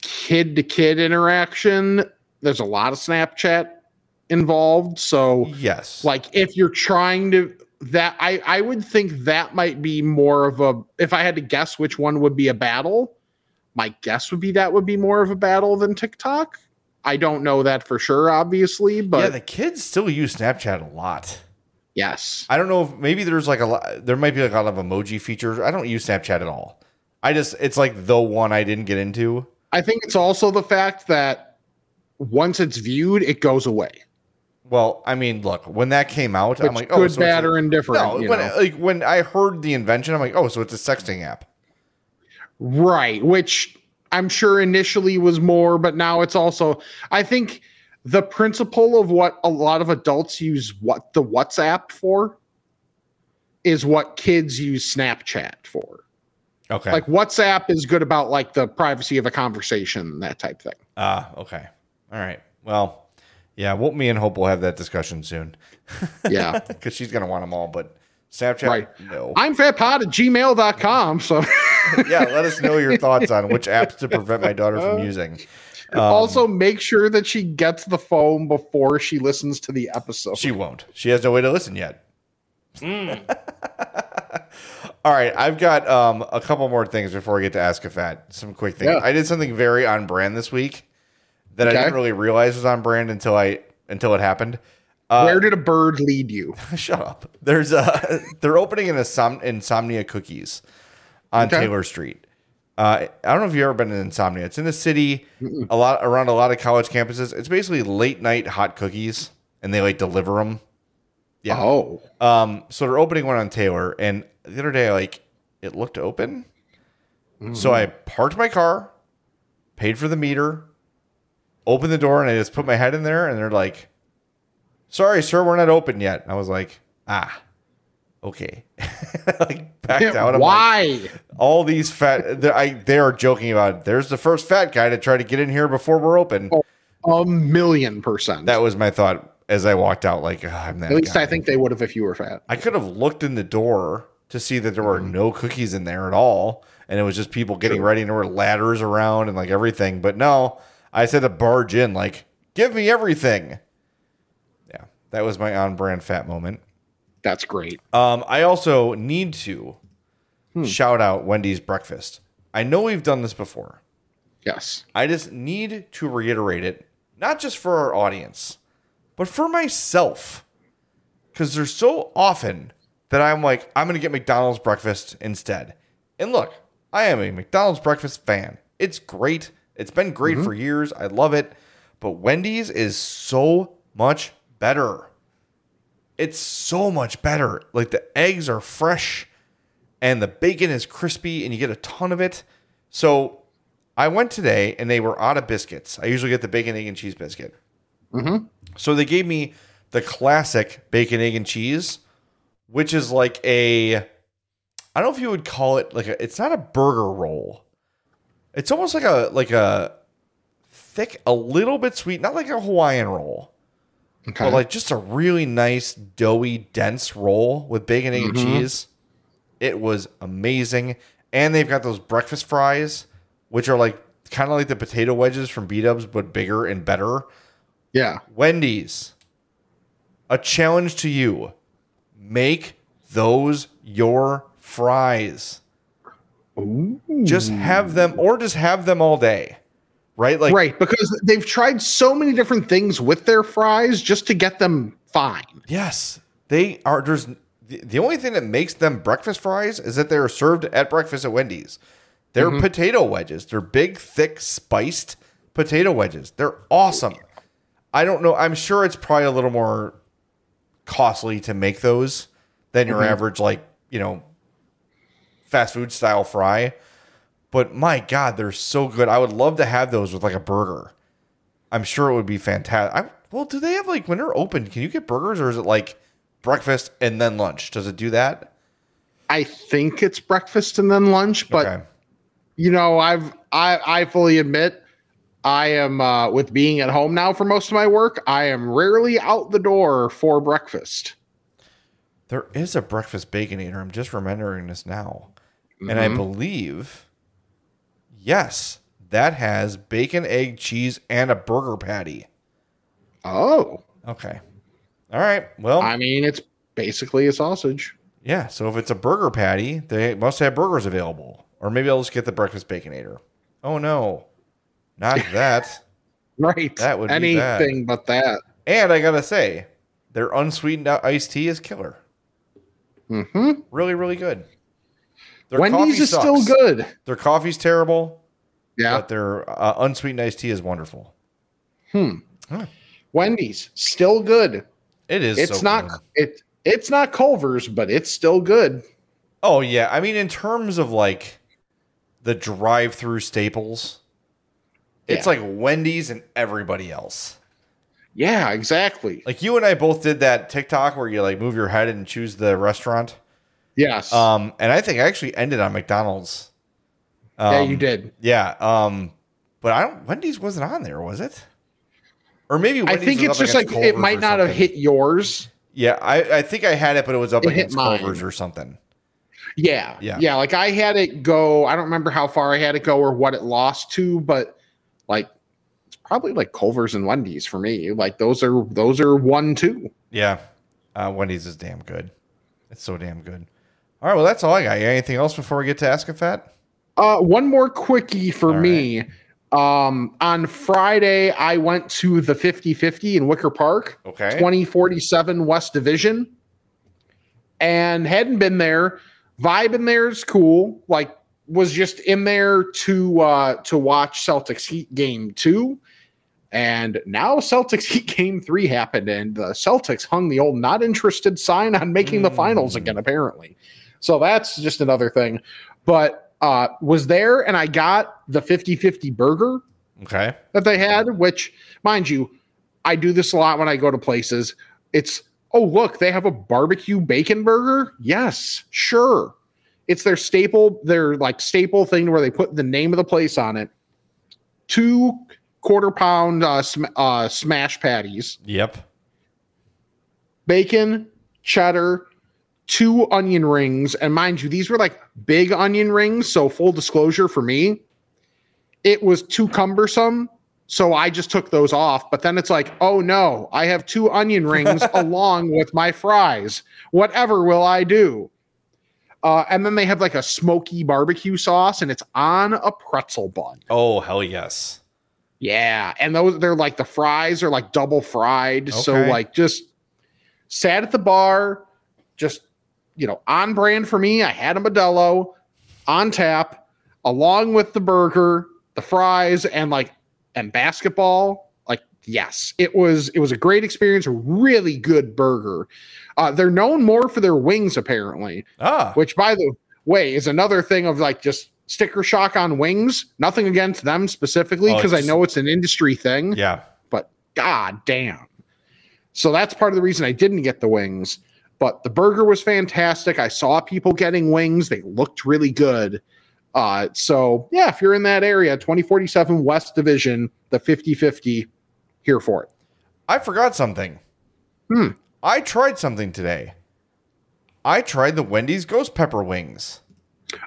kid to kid interaction, there's a lot of Snapchat involved. So, Yes. like, if you're trying to, that I, I would think that might be more of a, if I had to guess which one would be a battle, my guess would be that would be more of a battle than TikTok. I don't know that for sure, obviously, but yeah, the kids still use Snapchat a lot. Yes. I don't know if maybe there's like a lot, there might be like a lot of emoji features. I don't use Snapchat at all. I just, it's like the one I didn't get into. I think it's also the fact that once it's viewed, it goes away. Well, I mean, look, when that came out, I'm Which like, oh, good, so it's bad, or indifferent. No, when know? like when I heard the invention, I'm like, oh, so it's a sexting app. right. Which I'm sure initially was more, but now it's also. I think the principle of what a lot of adults use what the WhatsApp for is what kids use Snapchat for. Okay. Like WhatsApp is good about like the privacy of a conversation, that type thing. Ah, okay. All right. Well, yeah. Well, me and Hope will have that discussion soon Yeah. because she's gonna want them all. But Snapchat, Right. no. I'm fatpod at gmail.com. So yeah, let us know your thoughts on which apps to prevent my daughter from using. Um, also make sure that she gets the phone before she listens to the episode. She won't. She has no way to listen yet. All right, I've got um, a couple more things before we get to Ask a Fat. Some quick things. Yeah. I did something very on brand this week that I didn't really realize was on brand until I until it happened. Uh, Where did a bird lead you? shut up. There's a they're opening an Insom- insomnia cookies on Okay. Taylor Street. Uh, I don't know if you've ever been in Insomnia. It's in the city, a lot around a lot of college campuses. It's basically late night hot cookies, and they like deliver them. Yeah. Oh, Um, so they're opening one on Taylor, and the other day, like, it looked open. So I parked my car, paid for the meter, opened the door, and I just put my head in there, and they're like, "Sorry, sir, we're not open yet." And I was like, "Ah, okay." like backed out. I'm like, why? all these fat, I they are joking about. It. There's the first fat guy to try to get in here before we're open. a million percent. That was my thought as I walked out, like "Ah, I'm that. At least guy." I think they would have if you were fat. I could have looked in the door to see that there were no cookies in there at all, and it was just people getting ready, and there were ladders around and like everything. But no, I said to barge in, like, "Give me everything." Yeah, that was my on-brand fat moment. That's great. Um, I also need to Hmm. shout out Wendy's breakfast. I know we've done this before. Yes. I just need to reiterate it, not just for our audience, but for myself. Because there's so often that I'm like, I'm going to get McDonald's breakfast instead. And look, I am a McDonald's breakfast fan. It's great. It's been great for years. I love it. But Wendy's is so much better. It's so much better. Like the eggs are fresh and the bacon is crispy and you get a ton of it. So I went today and they were out of biscuits. I usually get the bacon, egg, and cheese biscuit. Mm-hmm. So they gave me the classic bacon, egg, and cheese, which is like a, I don't know if you would call it like a, it's not a burger roll. It's almost like a, like a thick, a little bit sweet, not like a Hawaiian roll, Okay. but like just a really nice, doughy, dense roll with bacon, egg, and mm-hmm. cheese. It was amazing. And they've got those breakfast fries, which are like kind of like the potato wedges from B Dubs, but bigger and better. yeah. Wendy's, a challenge to you. Make those your fries. Just have them, or just have them all day. Right? Like, right. Because they've tried so many different things with their fries just to get them fine. yes, they are. There's the, only thing that makes them breakfast fries is that they are served at breakfast at Wendy's. They're mm-hmm. potato wedges. They're big, thick, spiced potato wedges. They're awesome. I don't know. I'm sure it's probably a little more costly to make those than your mm-hmm. average, like, you know, fast food style fry. But my God, they're so good. I would love to have those with like a burger. I'm sure it would be fantastic. I, well, do they have like when they're open? Can you get burgers or is it like breakfast and then lunch? Does it do that? I think it's breakfast and then lunch, but okay. you know, I've I I fully admit I am uh with being at home now for most of my work, I am rarely out the door for breakfast. There is a breakfast baconator. I'm just remembering this now. And I believe, yes, that has bacon, egg, cheese, and a burger patty. Oh, Okay. All right. Well, I mean it's basically a sausage. yeah. So if it's a burger patty, they must have burgers available. Or maybe I'll just get the breakfast baconator. Oh, no. Not that. Right. That would be anything but that. And I got to say, their unsweetened iced tea is killer. Mm hmm Really, really good. Their Wendy's is still good. Their coffee's terrible. Yeah. but their uh, unsweetened iced tea is wonderful. Hmm. Huh. Wendy's still good. It is. It's so not good. it it's not Culver's, but it's still good. Oh yeah, I mean, in terms of like the drive-through staples, it's like Wendy's and everybody else. Yeah, exactly. Like you and I both did that TikTok where you like move your head and choose the restaurant. Yes. Um, and I think I actually ended on McDonald's. Um, yeah, you did. Yeah. Um, but I don't. Wendy's wasn't on there, was it? Or maybe Wendy's I think it's just like against it might not have hit yours. Yeah, I, I think I had it, but it was up It against. Culver's or something. Yeah. Yeah. Yeah. Like I had it go, I don't remember how far I had it go or what it lost to, but like it's probably like Culver's and Wendy's for me. Like those are those are one two. Yeah, uh, Wendy's is damn good. It's so damn good. All right, well that's all I got. Anything else before we get to Ask a Fat? Uh one more quickie for All me. Um on Friday I went to the 50-50 in Wicker Park. Okay. 2047 West Division. And hadn't been there. Vibe in there is cool. Like was just in there to uh to watch Celtics Heat game 2. And now Celtics Heat game 3 happened and the Celtics hung the old not interested sign on making the finals again apparently. So that's just another thing. But uh was there and I got the 50-50 burger Okay. that they had, which, mind you, I do this a lot when I go to places. It's, oh, look, they have a barbecue bacon burger. Yes, sure. It's their staple, their like staple thing where they put the name of the place on it. Two quarter pound uh, sm- uh, smash patties, Yep. bacon, cheddar, two onion rings, and mind you, these were like big onion rings. So full disclosure for me, it was too cumbersome. So I just took those off. But then it's like, oh no, I have two onion rings along with my fries. Whatever will I do? Uh, and then they have like a smoky barbecue sauce, and it's on a pretzel bun. Oh hell yes. Yeah, and those they're like the fries are like double fried. So like just sat at the bar, just you know, on brand for me. I had a Modelo on tap, along with the burger, the fries, and like and basketball. Like, yes, it was it was a great experience, a really good burger. Uh, they're known more for their wings, apparently Ah. which by the way is another thing of like just sticker shock on wings. Nothing against them specifically Oh, because I know it's an industry thing, Yeah. but god damn. So that's part of the reason I didn't get the wings. But the burger was fantastic. I saw people getting wings. They looked really good. Uh, so yeah, if you're in that area, 2047 West Division, the 50-50, here for it. I forgot something. Hmm. I tried something today. I tried the Wendy's ghost pepper wings.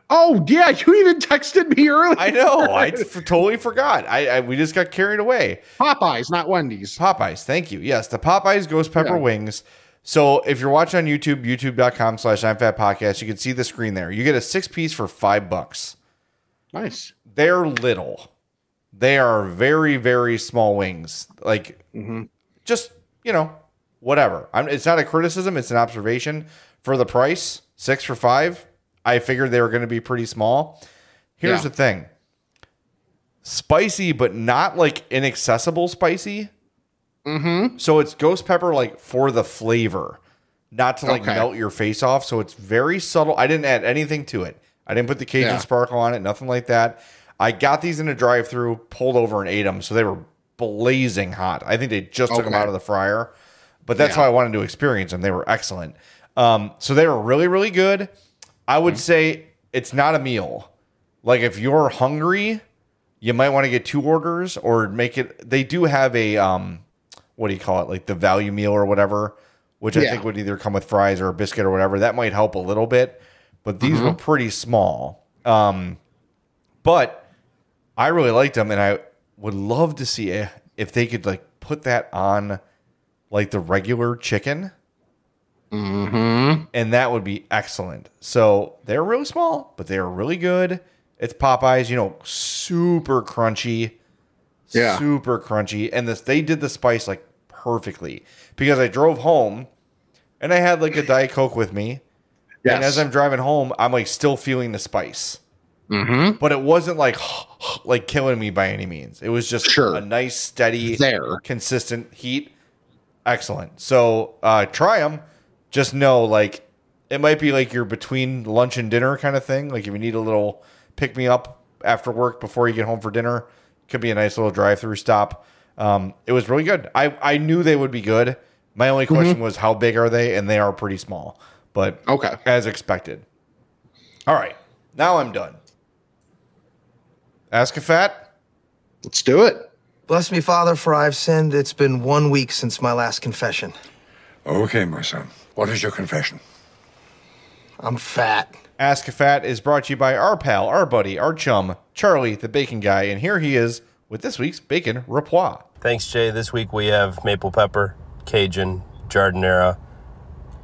Oh yeah, you even texted me earlier. I know. I f- totally forgot. I, I we just got carried away. Popeyes, not Wendy's. Popeyes. Thank you. Yes, the Popeyes ghost pepper Yeah. wings. So if you're watching on YouTube, youtube.com slash I'm fat podcast, you can see the screen there. You get a six piece for five bucks. Nice. They're little. They are very, very small wings. Like mm-hmm. just, you know, whatever. I'm, it's not a criticism, it's an observation. For the price, six for five, I figured they were going to be pretty small. Here's Yeah. the thing spicy, but not like inaccessible spicy. Mm-hmm. So it's ghost pepper like for the flavor, not to like Okay. melt your face off. So it's very subtle. I didn't add anything to it. I didn't put the Cajun Yeah. sparkle on it, nothing like that. I got these in a drive through, pulled over and ate them. So they were blazing hot. I think they just took them out of the fryer, but that's Yeah. how I wanted to experience them. They were excellent. Um, so they were really, really good. I would say it's not a meal. Like if you're hungry, you might want to get two orders or make it. They do have a um, what do you call it? Like the value meal or whatever, which I think would either come with fries or a biscuit or whatever. That might help a little bit, but these were pretty small. Um, but I really liked them, and I would love to see if, if they could like put that on like the regular chicken Mm-hmm. and that would be excellent. So they're really small, but they're really good. It's Popeyes, you know, super crunchy, Yeah. super crunchy, and this they did the spice like perfectly because I drove home and I had like a diet coke with me, Yes. and as I'm driving home, I'm like still feeling the spice, mm-hmm. but it wasn't like like killing me by any means. It was just Sure. a nice, steady, There. consistent heat. Excellent. So uh, try them. Just know, like, it might be like you're between lunch and dinner kind of thing. Like, if you need a little pick me up after work before you get home for dinner, could be a nice little drive through stop. Um, it was really good. I, I knew they would be good. My only question was, how big are they? And they are pretty small, but Okay. as expected. All right. Now I'm done. Ask a fat. Let's do it. Bless me, Father, for I've sinned. It's been one week since my last confession. Okay, my son. What is your confession? I'm fat. Ask a Fat is brought to you by our pal, our buddy, our chum, Charlie, the bacon guy, and here he is with this week's Bacon Report. Thanks, Jay. This week we have maple pepper, Cajun, giardiniera,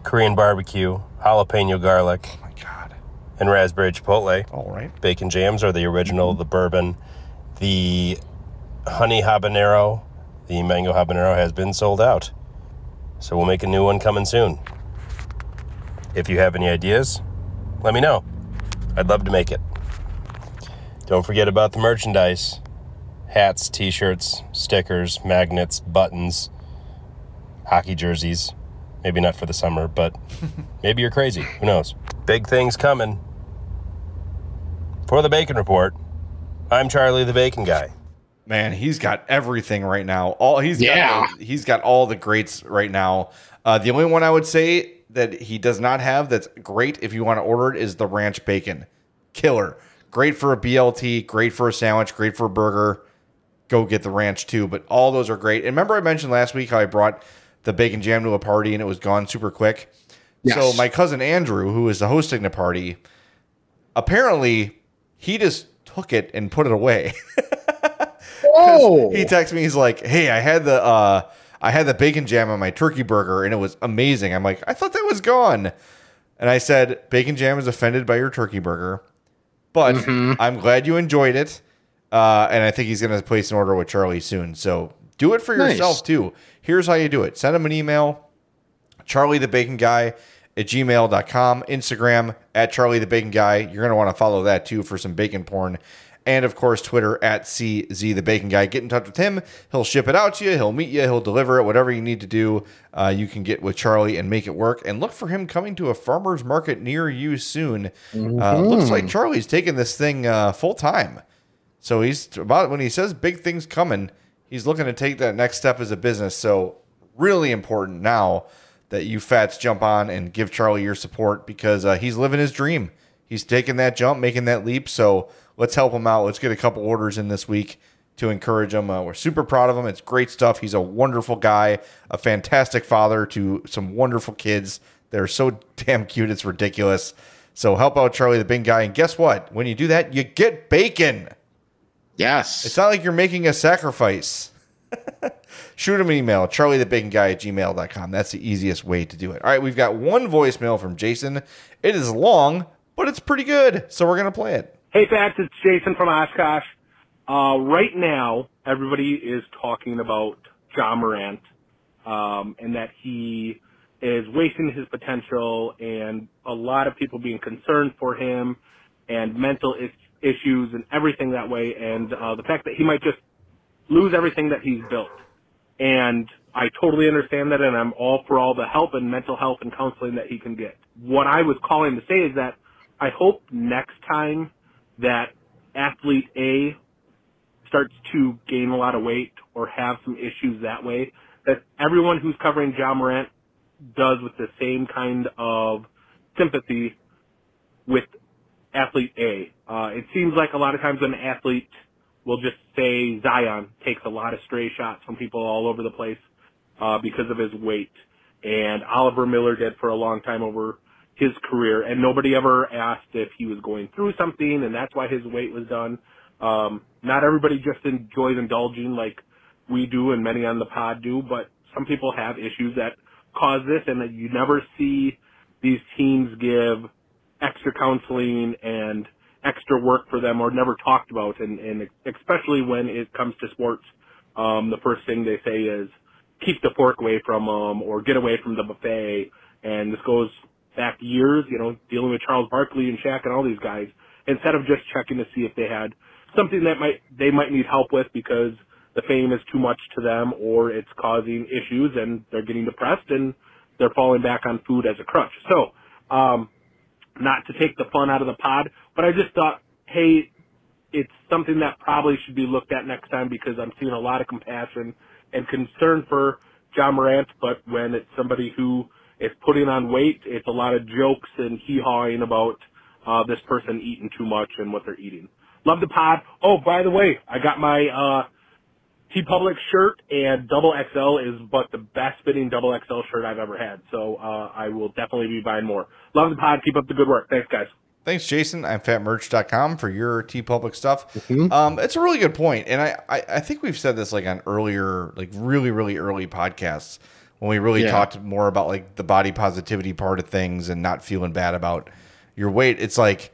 Korean barbecue, jalapeno garlic, Oh my God! and raspberry chipotle. All right, Bacon jams are the original, the bourbon. The honey habanero, the mango habanero has been sold out. So we'll make a new one coming soon. If you have any ideas, let me know. I'd love to make it. Don't forget about the merchandise hats, t shirts, stickers, magnets, buttons, hockey jerseys. Maybe not for the summer, but maybe you're crazy. Who knows? Big things coming. For the Bacon Report, I'm Charlie the Bacon Guy. man, he's got everything right now. All he's Yeah. got, he's got all the greats right now. Uh, the only one I would say that he does not have that's great if you want to order it is the ranch bacon, killer. Great for a BLT, great for a sandwich, great for a burger. Go get the ranch too. But all those are great. And remember, I mentioned last week how I brought the bacon jam to a party and it was gone super quick. Yes. So my cousin Andrew, who is the hosting the party, apparently he just took it and put it away. Oh, he texted me. He's like, "Hey, I had the uh, I had the bacon jam on my turkey burger, and it was amazing." I'm like, "I thought that was gone," and I said, "Bacon jam is offended by your turkey burger, but I'm glad you enjoyed it." Uh, and I think he's going to place an order with Charlie soon. So do it for Nice. yourself too. Here's how you do it: send him an email, Charlie the Bacon Guy at gmail.com, Instagram at Charlie the Bacon Guy. You're going to want to follow that too for some bacon porn. And of course, Twitter at CZ the Bacon Guy. Get in touch with him. He'll ship it out to you. He'll meet you. He'll deliver it. Whatever you need to do, uh, you can get with Charlie and make it work. And look for him coming to a farmer's market near you soon. Uh, looks like Charlie's taking this thing uh, full time. So he's about when he says big things coming, he's looking to take that next step as a business. So really important now that you fats jump on and give Charlie your support because uh, he's living his dream. He's taking that jump, making that leap. So let's help him out. Let's get a couple orders in this week to encourage him. Uh, we're super proud of him. It's great stuff. He's a wonderful guy, a fantastic father to some wonderful kids. They're so damn cute. It's ridiculous. So help out Charlie the big guy. And guess what? When you do that, you get bacon. Yes. It's not like you're making a sacrifice. Shoot him an email, charliethebaconguy at gmail.com. That's the easiest way to do it. All right, we've got one voicemail from Jason. It is long, but it's pretty good. So we're going to play it. Hey, Fats, it's Jason from Oshkosh. Uh, right now, everybody is talking about Ja Morant um, and that he is wasting his potential, and a lot of people being concerned for him and mental is- issues and everything that way, and uh, the fact that he might just lose everything that he's built. And I totally understand that, and I'm all for all the help and mental health and counseling that he can get. What I was calling to say is that I hope next time that athlete A starts to gain a lot of weight or have some issues that way, that everyone who's covering Ja Morant does with the same kind of sympathy with athlete A. Uh, it seems like a lot of times an athlete will just say Zion takes a lot of stray shots from people all over the place uh, because of his weight, and Oliver Miller did for a long time over his career, and nobody ever asked if he was going through something, and that's why his weight was done. Um, not everybody just enjoys indulging like we do and many on the pod do, but some people have issues that cause this, and that you never see these teams give extra counseling and extra work for them or never talked about. And, and especially when it comes to sports um, the first thing they say is keep the fork away from them or get away from the buffet. And this goes back years you know dealing with Charles Barkley and Shaq and all these guys. Instead of just checking to see if they had something that might they might need help with because the fame is too much to them or it's causing issues and they're getting depressed and they're falling back on food as a crutch. So um not to take the fun out of the pod, but I just thought, hey, it's something that probably should be looked at next time because I'm seeing a lot of compassion and concern for Ja Morant, but when it's somebody who is putting on weight, it's a lot of jokes and hee-hawing about uh, this person eating too much and what they're eating. Love the pod. Oh, by the way, I got my uh, TeePublic shirt and double XL is but the best fitting double XL shirt I've ever had. So uh, I will definitely be buying more. Love the pod. Keep up the good work. Thanks, guys. Thanks, Jason. I'm fatmerch.com for your TeePublic stuff. Um, it's a really good point, and I, I I think we've said this like on earlier, like really really early podcasts when we really Yeah. talked more about like the body positivity part of things and not feeling bad about your weight. It's like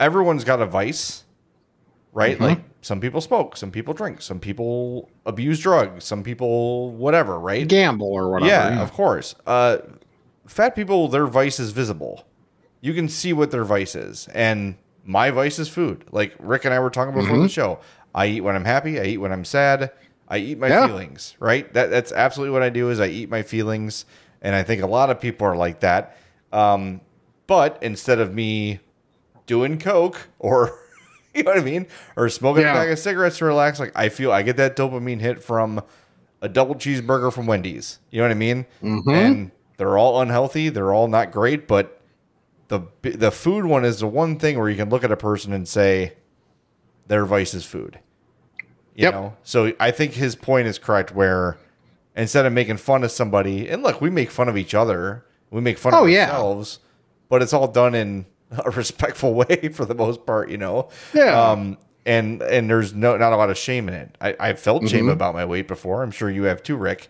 everyone's got a vice, right? Like some people smoke, some people drink, some people abuse drugs, some people whatever, right? Gamble or whatever. Yeah, of course. Uh, fat people, their vice is visible. You can see what their vice is, and my vice is food. Like Rick and I were talking before the show. I eat when I'm happy. I eat when I'm sad. I eat my Yeah. feelings. Right. That that's absolutely what I do. Is I eat my feelings, and I think a lot of people are like that. Um, but instead of me doing coke or you know what I mean, or smoking Yeah. a bag of cigarettes to relax, like I feel I get that dopamine hit from a double cheeseburger from Wendy's. You know what I mean? Mm-hmm. And they're all unhealthy. They're all not great, but the the food one is the one thing where you can look at a person and say their vice is food. You Yep. know? So I think his point is correct where instead of making fun of somebody. And look, we make fun of each other. We make fun Oh, of yeah. ourselves, but it's all done in a respectful way for the most part, you know. Yeah. Um, and and there's no not a lot of shame in it. I, I've felt shame Mhm. about my weight before. I'm sure you have too, Rick.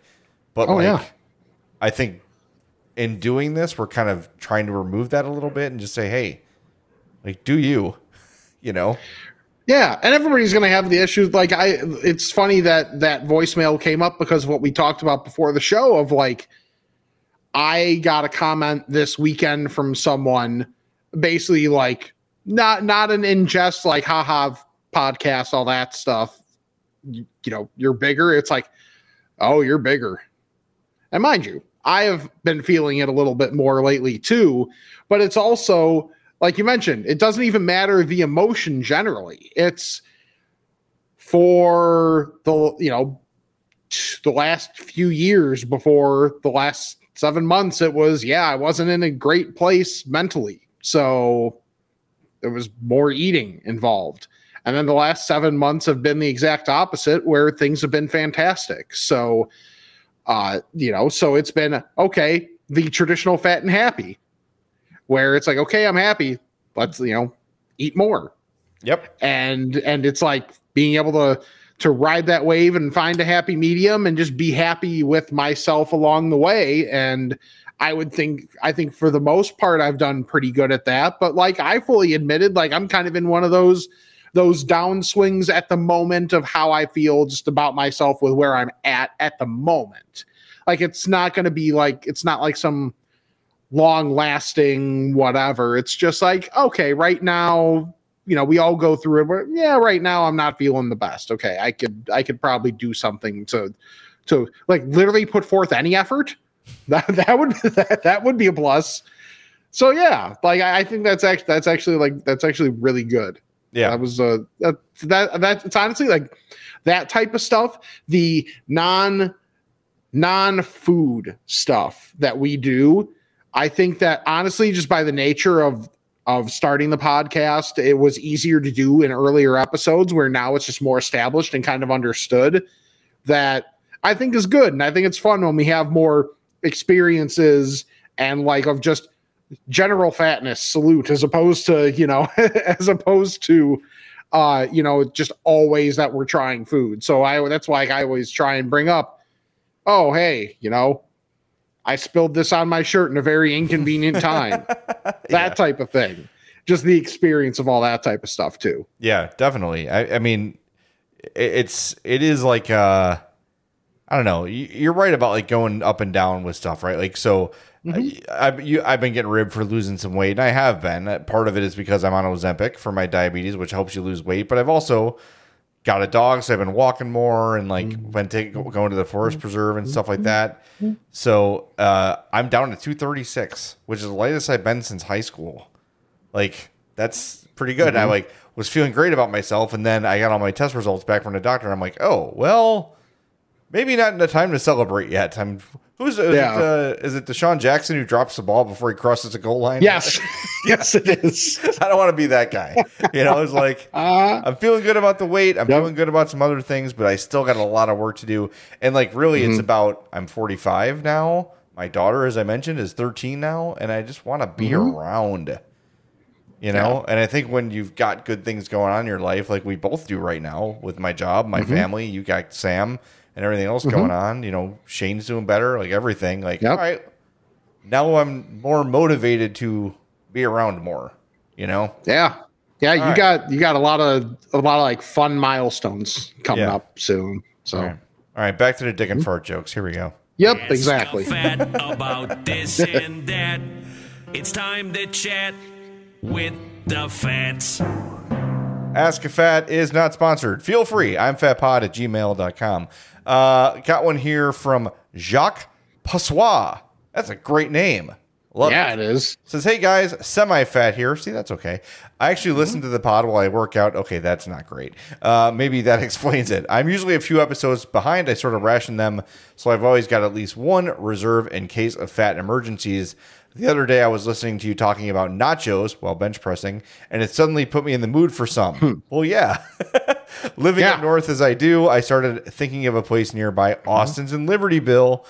But Oh, like, yeah. I think in doing this, we're kind of trying to remove that a little bit and just say, hey, like, do you, you know? Yeah, and everybody's going to have the issues. Like I, it's funny that that voicemail came up because of what we talked about before the show. Of like, I got a comment this weekend from someone, basically like not not an ingest like haha podcast all that stuff. You, you know, you're bigger. It's like, oh, you're bigger. And mind you, I have been feeling it a little bit more lately too. But it's also like you mentioned, it doesn't even matter the emotion generally. It's for the you know the last few years before the last seven months. It was yeah, I wasn't in a great place mentally, so there was more eating involved. And then the last seven months have been the exact opposite, where things have been fantastic. So, uh, you know, so it's been okay, the traditional fat and happy, where it's like, okay, I'm happy. Let's, you know, eat more. Yep. And and it's like being able to to ride that wave and find a happy medium and just be happy with myself along the way. And I would think I think for the most part I've done pretty good at that. But like I fully admitted, like I'm kind of in one of those those downswings at the moment of how I feel just about myself with where I'm at at the moment. Like it's not going to be like it's not like some long lasting whatever. It's just like okay, right now, you know, we all go through it. But yeah, right now I'm not feeling the best. Okay, I could I could probably do something to to like literally put forth any effort. That that would that, that would be a plus. So yeah, like I, I think that's actually that's actually like that's actually really good. Yeah. That was uh that that that it's honestly like that type of stuff, the non non food stuff that we do. I think that honestly, just by the nature of of starting the podcast, it was easier to do in earlier episodes where now it's just more established and kind of understood that I think is good. And I think it's fun when we have more experiences and like of just general fatness salute as opposed to, you know, as opposed to uh, you know, just always that we're trying food. So I that's why I always try and bring up, oh hey, you know, I spilled this on my shirt in a very inconvenient time. that type of thing. Just the experience of all that type of stuff too. Yeah, definitely. I, I mean, it's it is like uh, I don't know. You- You're right about like going up and down with stuff, right? Like so. I, I, you, I've been getting ribbed for losing some weight, and I have been. Uh, Part of it is because I'm on Ozempic for my diabetes, which helps you lose weight. But I've also got a dog, so I've been walking more and like been take, going to the forest preserve and stuff like that. So uh, I'm down to 236, which is the lightest I've been since high school. Like that's pretty good. I Mhm. like was feeling great about myself, and then I got all my test results back from the doctor, and I'm like, oh well, maybe not in the time to celebrate yet. I'm who's is, Yeah. it, uh, is it DeSean Jackson who drops the ball before he crosses the goal line? Yes. yes, it is. I don't want to be that guy. You know, it's like Uh, I'm feeling good about the weight. I'm feeling good about some other things, but I still got a lot of work to do. And like, really, it's Mhm. about I'm 45 now. My daughter, as I mentioned, is 13 now, and I just want to be Mhm. around. You know, and I think when you've got good things going on in your life, like we both do right now with my job, my Mhm. family, you got Sam and everything else Mhm. going on. You know, Shane's doing better, like everything. Like, Yep. all right, now I'm more motivated to be around more. You know, Yeah. Yeah, you All right. got you got a lot of a lot of like fun milestones coming Yeah. up soon. So All right. All right, back to the dick and fart jokes. Here we go. Yep, exactly. Fat about this and that. It's time to chat with the fats. Ask a Fat is not sponsored. Feel free. I'm fatpod at gmail.com. Uh, got one here from Jacques Passois. That's a great name. Love yeah, it is. Says, hey guys, semi fat here. See, that's okay. I actually listen to the pod while I work out. Okay, that's not great. Uh, maybe that explains it. I'm usually a few episodes behind. I sort of ration them, so I've always got at least one reserve in case of fat emergencies. The other day, I was listening to you talking about nachos while bench pressing, and it suddenly put me in the mood for some. Hmm. Well, yeah. Living up north as I do, I started thinking of a place nearby mm-hmm. Austin's in Libertyville.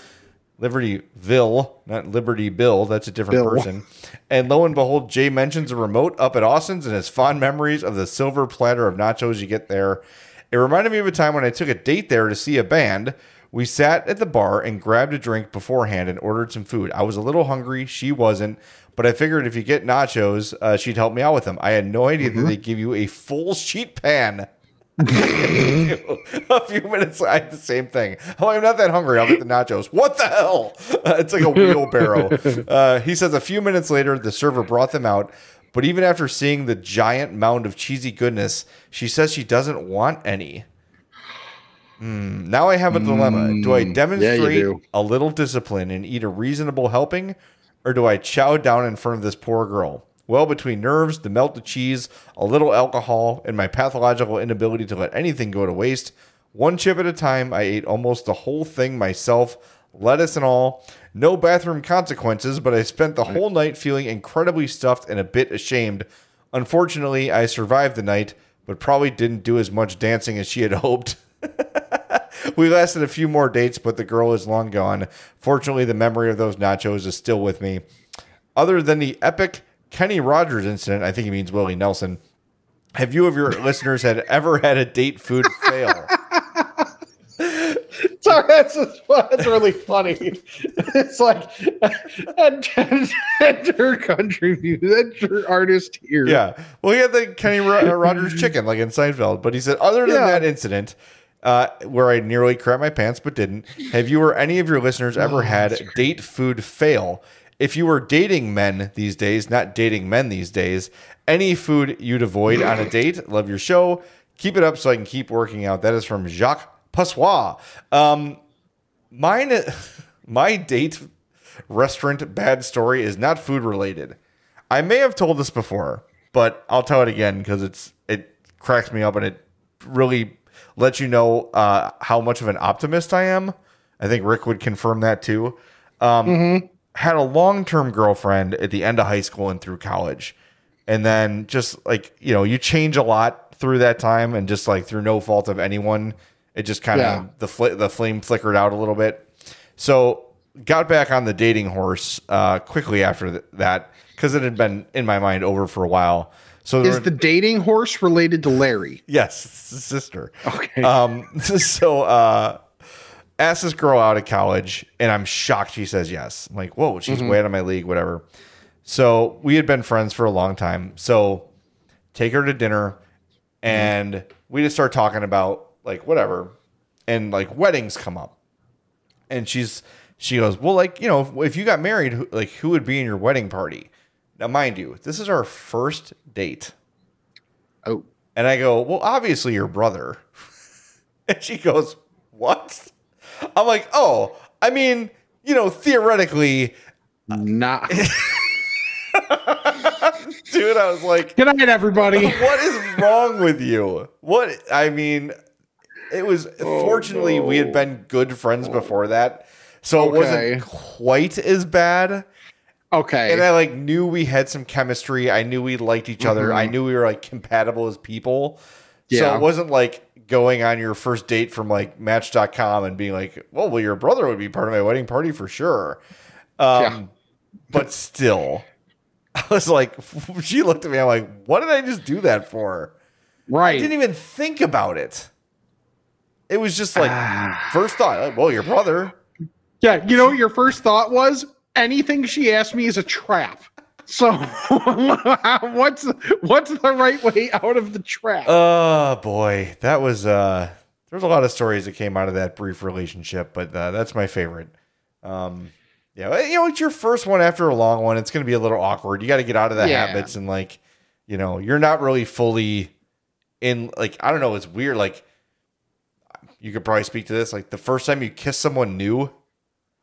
Libertyville, not Liberty Bill. That's a different Bill. person. And lo and behold, Jay mentions a remote up at Austin's and his fond memories of the silver platter of nachos you get there. It reminded me of a time when I took a date there to see a band. We sat at the bar and grabbed a drink beforehand and ordered some food. I was a little hungry. She wasn't. But I figured if you get nachos, uh, she'd help me out with them. I had no idea that they give you a full sheet pan. a few minutes, I had the same thing. Oh, I'm not that hungry. I'll get the nachos. What the hell? Uh, it's like a wheelbarrow. Uh, he says a few minutes later, the server brought them out. But even after seeing the giant mound of cheesy goodness, she says she doesn't want any. Hmm, now I have a dilemma. Do I Mm, demonstrate yeah, do. a little discipline and eat a reasonable helping, or do I chow down in front of this poor girl? Well, between nerves, the melted cheese, a little alcohol, and my pathological inability to let anything go to waste, one chip at a time, I ate almost the whole thing myself, lettuce and all. No bathroom consequences, but I spent the whole night feeling incredibly stuffed and a bit ashamed. Unfortunately, I survived the night, but probably didn't do as much dancing as she had hoped. We lasted a few more dates, but the girl is long gone. Fortunately, the memory of those nachos is still with me. Other than the epic Kenny Rogers incident, I think he means Willie Nelson. Have you of your listeners had ever had a date food fail? Sorry, that's, that's really funny. It's like enter, country music, enter artist here. Yeah. Well, he had the Kenny Rogers chicken, like in Seinfeld. But he said, other than Yeah. that incident, uh, where I nearly crap my pants but didn't, have you or any of your listeners ever had date food fail? If you were dating men these days, not dating men these days, any food you'd avoid on a date? Love your show. Keep it up so I can keep working out. That is from Jacques Passois. Um, mine, my date restaurant bad story is not food related. I may have told this before, but I'll tell it again because it's it cracks me up and it really lets you know uh, how much of an optimist I am. I think Rick would confirm that too. Um, Had a long term girlfriend at the end of high school and through college, and then just like you know, you change a lot through that time, and just like through no fault of anyone, it just kind of Yeah. the fl- the flame flickered out a little bit. So got back on the dating horse uh, quickly after th- that because it had been in my mind over for a while. So Is the dating horse related to Larry? Yes, it's his sister. Okay. Um, so uh asked this girl out of college, and I'm shocked she says yes. I'm like, whoa, she's Mhm. way out of my league, whatever. So we had been friends for a long time. So take her to dinner, and we just start talking about like whatever, and like weddings come up, and she's she goes, well, like you know, if, if you got married, who, like who would be in your wedding party? Now, mind you, this is our first date. Oh. And I go, well, obviously your brother. and she goes, what? I'm like, oh, I mean, you know, theoretically, not. Dude, I was like, good night, everybody. What is wrong with you? What? I mean, it was oh, fortunately we had been good friends before that, so it wasn't quite as bad. Okay. And I like knew we had some chemistry. I knew we liked each other. Mhm. I knew we were like compatible as people. Yeah. So it wasn't like going on your first date from like match.com and being like, well, well, your brother would be part of my wedding party for sure. Um, But still, I was like, she looked at me. I'm like, what did I just do that for? Right. I didn't even think about it. It was just like, first thought, like, well, your brother. Yeah, you know what your first thought was? Anything she asked me is a trap. So what's what's the right way out of the trap? Oh boy, that was uh there's a lot of stories that came out of that brief relationship, but uh, that's my favorite. Um yeah, you know, it's your first one after a long one. It's going to be a little awkward. You got to get out of the Yeah. habits and like, you know, you're not really fully in like I don't know, it's weird like you could probably speak to this like the first time you kiss someone new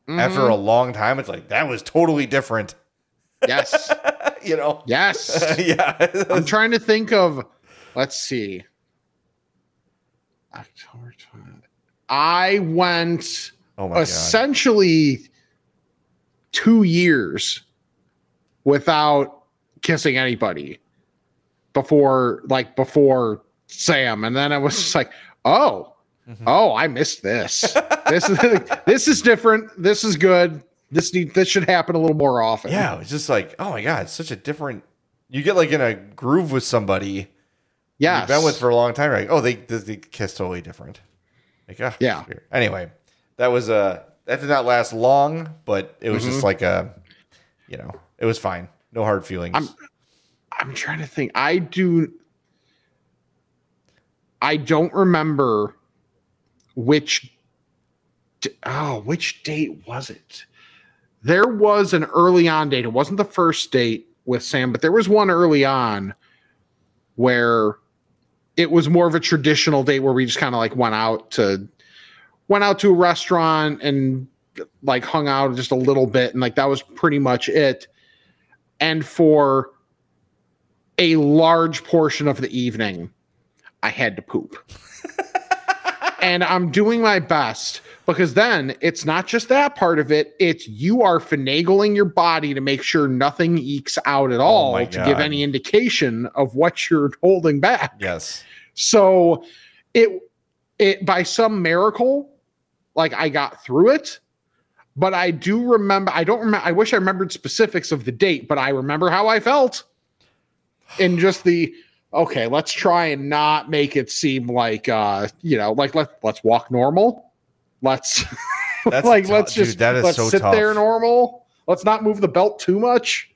after Mhm. a long time it's like that was totally different. Yes. you know. Yes. yeah. I'm trying to think of. Let's see. October 20. I went Oh my god. essentially two years without kissing anybody before, like before Sam, and then I was just like, oh, Mm-hmm. oh, I missed this. this is this is different. This is good. This need this should happen a little more often. Yeah, it's just like, oh my god, it's such a different. You get like in a groove with somebody Yeah, you've been with for a long time. Like, oh, they they, they kiss totally different. Like, ah, Yeah. weird. Anyway, that was uh that did not last long, but it was Mhm. just like a, you know, it was fine. No hard feelings. I'm I'm trying to think. I do I don't remember which oh, which date was it? There was an early on date. It wasn't the first date with Sam, but there was one early on where it was more of a traditional date where we just kind of like went out to went out to a restaurant and like hung out just a little bit and like that was pretty much it and for a large portion of the evening i had to poop and i'm doing my best because then it's not just that part of it it's you are finagling your body to make sure nothing ekes out at oh all my to give any indication of what you're holding back yes. so it it by some miracle, like I got through it. But I do remember I don't remember I wish I remembered specifics of the date, but I remember how I felt. In just the okay, let's try and not make it seem like uh, you know, like let let's walk normal. Let's That's like tough. let's Dude, just is let's so sit tough. there normal. Let's not move the belt too much.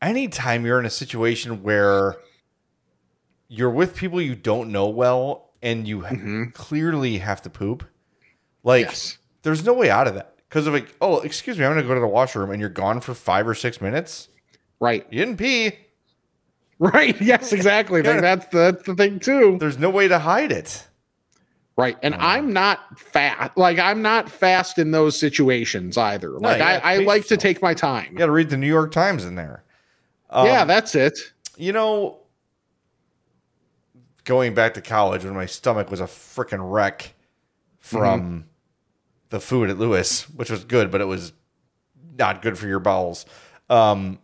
Anytime you're in a situation where you're with people you don't know well and you Mhm. clearly have to poop, like Yes. there's no way out of that. Because of like, oh, excuse me, I'm gonna go to the washroom, and you're gone for five or six minutes. Right. You didn't pee. Right. Yes, exactly. Yeah. Like, that's that's the thing too. There's no way to hide it. Right. And I'm not fast. Like I'm not fast in those situations either. Like you I, I pace like to take my time. You got to read the New York Times in there. Um, yeah, that's it. you know, going back to college when my stomach was a freaking wreck from Mm-hmm. the food at Lewis, which was good, but it was not good for your bowels. Um,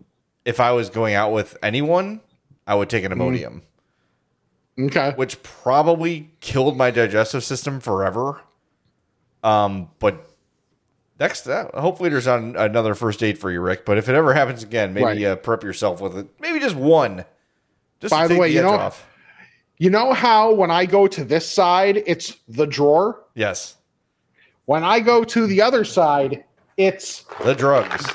if I was going out with anyone, I would take an Mm-hmm. Okay. which probably killed my digestive system forever. Um, but next, uh, hopefully, there's not another first date for you, Rick. But if it ever happens again, maybe Right. uh, prep yourself with it. Maybe just one. Just By to the take way, you know- off. You know how when I go to this side, it's the drawer. Yes, When I go to the other side, it's the drugs.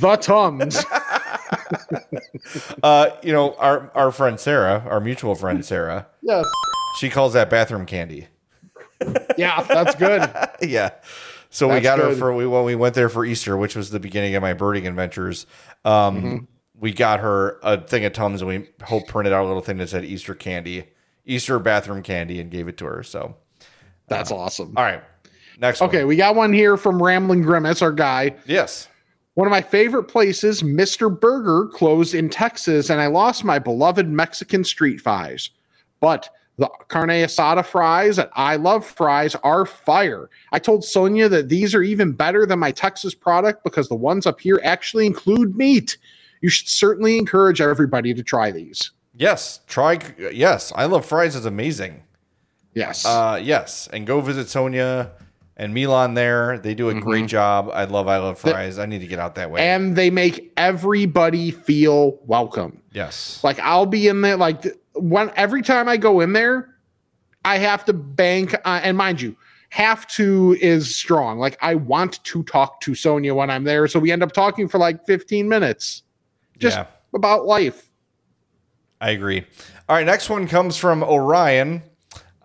the tums. Uh, you know, our our friend Sarah, our mutual friend Sarah, yes. she calls that bathroom candy. Yeah, that's good. yeah. So we That's got her for we when we went there for Easter, which was the beginning of my birding adventures. Um, Mm-hmm. we got her a thing of Tums, and we hope printed out a little thing that said Easter candy, Easter bathroom candy, and gave it to her. So, That's awesome. all right, next. Okay, one. we got one here from Rambling Grimace, our guy. yes, One of my favorite places, Mr. Burger, closed in Texas, and I lost my beloved Mexican street fries. But the carne asada fries at I Love Fries are fire. I told Sonia that these are even better than my Texas product because the ones up here actually include meat. You should certainly encourage everybody to try these. yes, try. Yes, I love fries is amazing. Yes. Uh, yes, and go visit Sonia and Milan there. They do a great job. I love I love fries. I need to get out that way. and they make everybody feel welcome. yes, Like I'll be in there like when every time I go in there, I have to bank uh, and mind you, have to is strong. Like I want to talk to Sonia when I'm there, so we end up talking for like 15 minutes just Yeah. about life. I agree. All right, next one comes from Orion.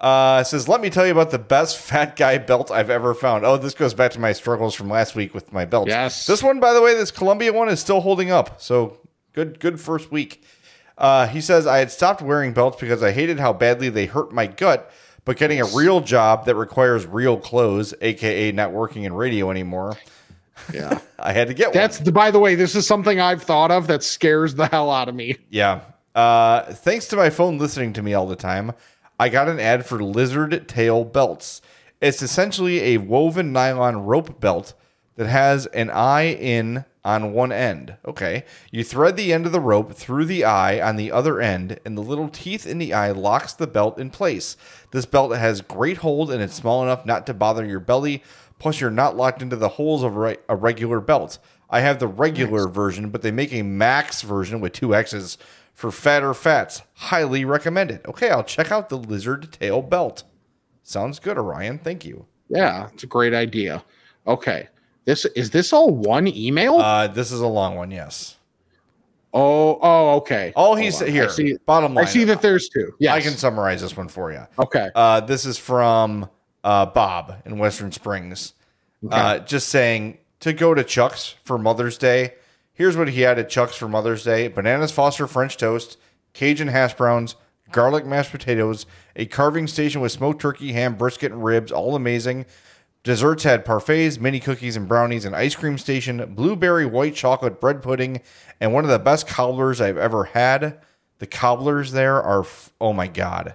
Uh, says, "Let me tell you about the best fat guy belt I've ever found." Oh, this goes back to my struggles from last week with my belts. Yes. This one, by the way, this Columbia one is still holding up. So good, good first week. Uh, he says, "I had stopped wearing belts because I hated how badly they hurt my gut." But getting a real job that requires real clothes, aka not working in radio anymore, Yeah. I had to get That's one. the, by the way, this is something I've thought of that scares the hell out of me. Yeah. Uh, thanks to my phone listening to me all the time, I got an ad for lizard tail belts. It's essentially a woven nylon rope belt that has an eye in on one end. Okay. You thread the end of the rope through the eye on the other end, and the little teeth in the eye locks the belt in place. This belt has great hold and it's small enough not to bother your belly. Plus, you're not locked into the holes of a regular belt. I have the regular version, but they make a max version with two X's for fatter fats. Highly recommended. Okay, I'll check out the lizard tail belt. Sounds good, Orion. Thank you. Yeah, it's a great idea. Okay. This is this all one email? Uh, this is a long one, yes. oh, oh, okay. All Hold he's here. I see, bottom line. I see that there's two. Yes. I can summarize this one for you. Okay. Uh, this is from uh, Bob in Western Springs. Uh, just saying to go to Chuck's for Mother's Day. Here's what he had at Chuck's for Mother's Day bananas Foster French toast, Cajun hash browns, garlic mashed potatoes, a carving station with smoked turkey, ham, brisket, and ribs, all amazing. Desserts had parfaits, mini cookies and brownies, an ice cream station, blueberry white chocolate bread pudding, and one of the best cobblers I've ever had. The cobblers there are, f- oh my God.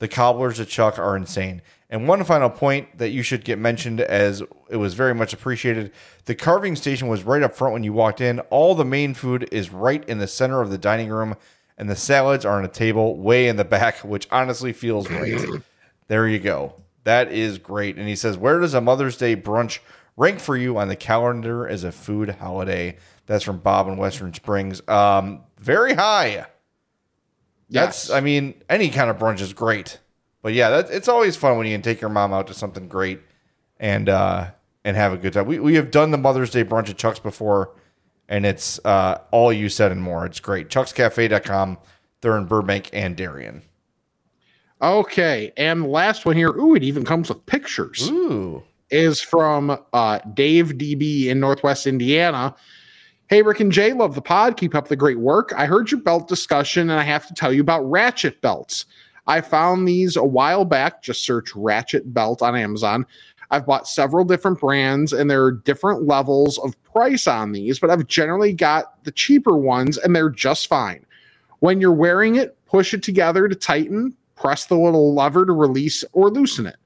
The cobblers at Chuck are insane. And one final point that you should get mentioned as it was very much appreciated. The carving station was right up front when you walked in. All the main food is right in the center of the dining room, and the salads are on a table way in the back, which honestly feels right. there you go. That is great. And he says, Where does a Mother's Day brunch rank for you on the calendar as a food holiday? That's from Bob in Western Springs. Um, very high. That's, Yes. I mean, any kind of brunch is great, but yeah, that it's always fun when you can take your mom out to something great and uh and have a good time. We we have done the Mother's Day brunch at Chuck's before, and it's uh all you said and more. It's great. Chuck'sCafe.com. They're in Burbank and Darien. Okay. And last one here, ooh, it even comes with pictures. Ooh. Is from uh, Dave DB in Northwest Indiana. Hey, Rick and Jay, love the pod. Keep up the great work. I heard your belt discussion, and I have to tell you about ratchet belts. I found these a while back. Just search ratchet belt on Amazon. I've bought several different brands, and there are different levels of price on these, but I've generally got the cheaper ones, and they're just fine. When you're wearing it, push it together to tighten, press the little lever to release or loosen it.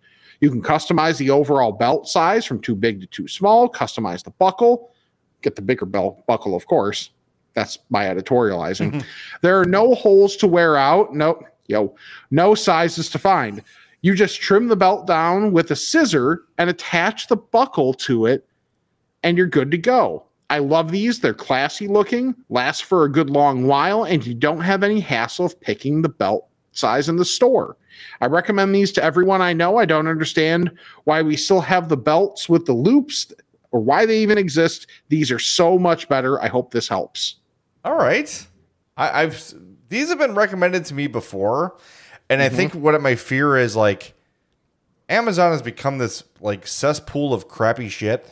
You can customize the overall belt size from too big to too small, customize the buckle, get the bigger belt buckle, of course. That's my editorializing. Mm-hmm. there are no holes to wear out. No, yo, no sizes to find. You just trim the belt down with a scissor and attach the buckle to it, and you're good to go. I love these. They're classy looking, last for a good long while, and you don't have any hassle of picking the belt size in the store. I recommend these to everyone I know. I don't understand why we still have the belts with the loops or why they even exist. These are so much better. I hope this helps. All right. I, I've these have been recommended to me before, and I think what my fear is like Amazon has become this like cesspool of crappy shit.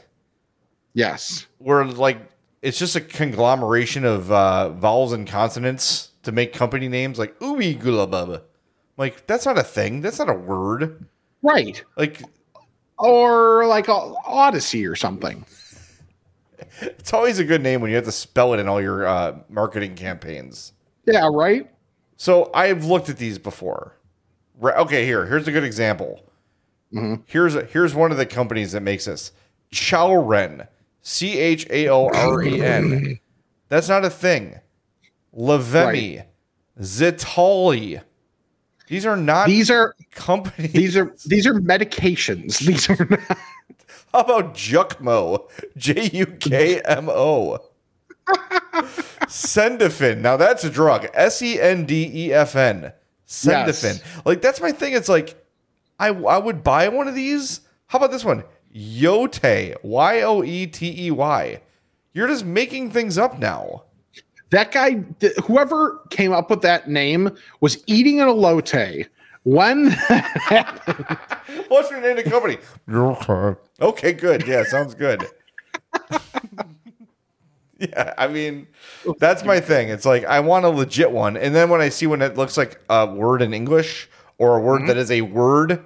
Yes. Where like it's just a conglomeration of uh, vowels and consonants to make company names like ooey gula baba. Like that's not a thing. That's not a word. Right. Like Or like Odyssey or something. it's always a good name when you have to spell it in all your uh, marketing campaigns. Yeah, right? So I've looked at these before. Re- Okay, here, here's a good example. Mm-hmm. Here's here's one of the companies that makes this. Chaoren, C H A O R E N. That's not a thing. Lavemi, Zitali. These are not These are companies. these are these are medications. These are not How about Jukmo? J U K M O. Sendefin. Now that's a drug. S E N D E F N. Sendefin. Like that's my thing. It's like I I would buy one of these. How about this one? Yote. Y O E T E Y. You're just making things up now. that guy whoever came up with that name was eating an elote when. What's your name of the company? Okay, good. Yeah, sounds good. yeah, I mean, that's my thing. It's like I want a legit one, and then when I see when it looks like a word in English or a word that is a word,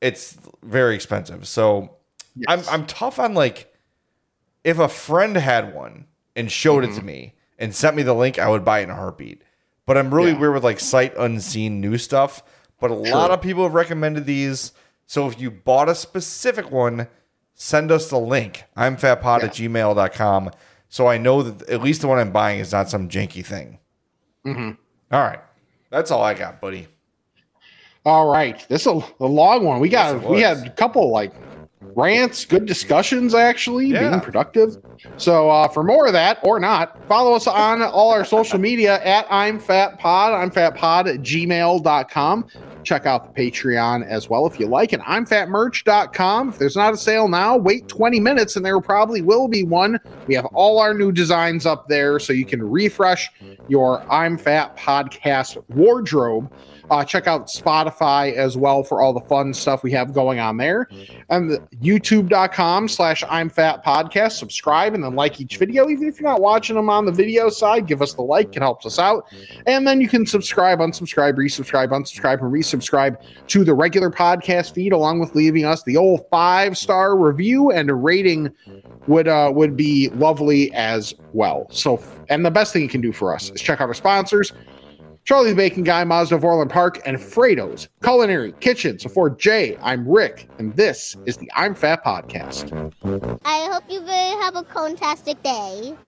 it's very expensive. So I'm I'm tough on like if a friend had one and showed it to Mm-hmm. me and sent me the link, I would buy it in a heartbeat. But I'm really Yeah. weird with like sight unseen new stuff. But a lot of people have recommended these. So if you bought a specific one, send us the link. I'm fatpod at gmail.com. So I know that at least the one I'm buying is not some janky thing. Mm-hmm. All right. That's all I got, buddy. All right, this is a, long one. We got Yes, we had a couple like rants, good discussions actually, Yeah. being productive. So uh, for more of that or not, follow us on all our social media at I'm Fat Pod. I'm Fat Pod at gmail.com. Check out the Patreon as well if you like it. I'm fatmerch.com. If there's not a sale now, wait 20 minutes and there probably will be one. We have all our new designs up there so you can refresh your I'm Fat podcast wardrobe. Uh, check out Spotify as well for all the fun stuff we have going on there. And the youtube.com slash I'm Fat Podcast. Subscribe and then like each video. Even if you're not watching them on the video side, give us the like. It helps us out. And then you can subscribe, unsubscribe, resubscribe, unsubscribe, and resubscribe to the regular podcast feed, along with leaving us the old five star review and a rating would uh, would be lovely as well. So, and the best thing you can do for us is check out our sponsors. Charlie the Bacon Guy, Mazda of Orland Park, and Frato's Culinary Kitchen. So for Jay, I'm Rick, and this is the I'm Fat Podcast. I hope you have a fantastic day.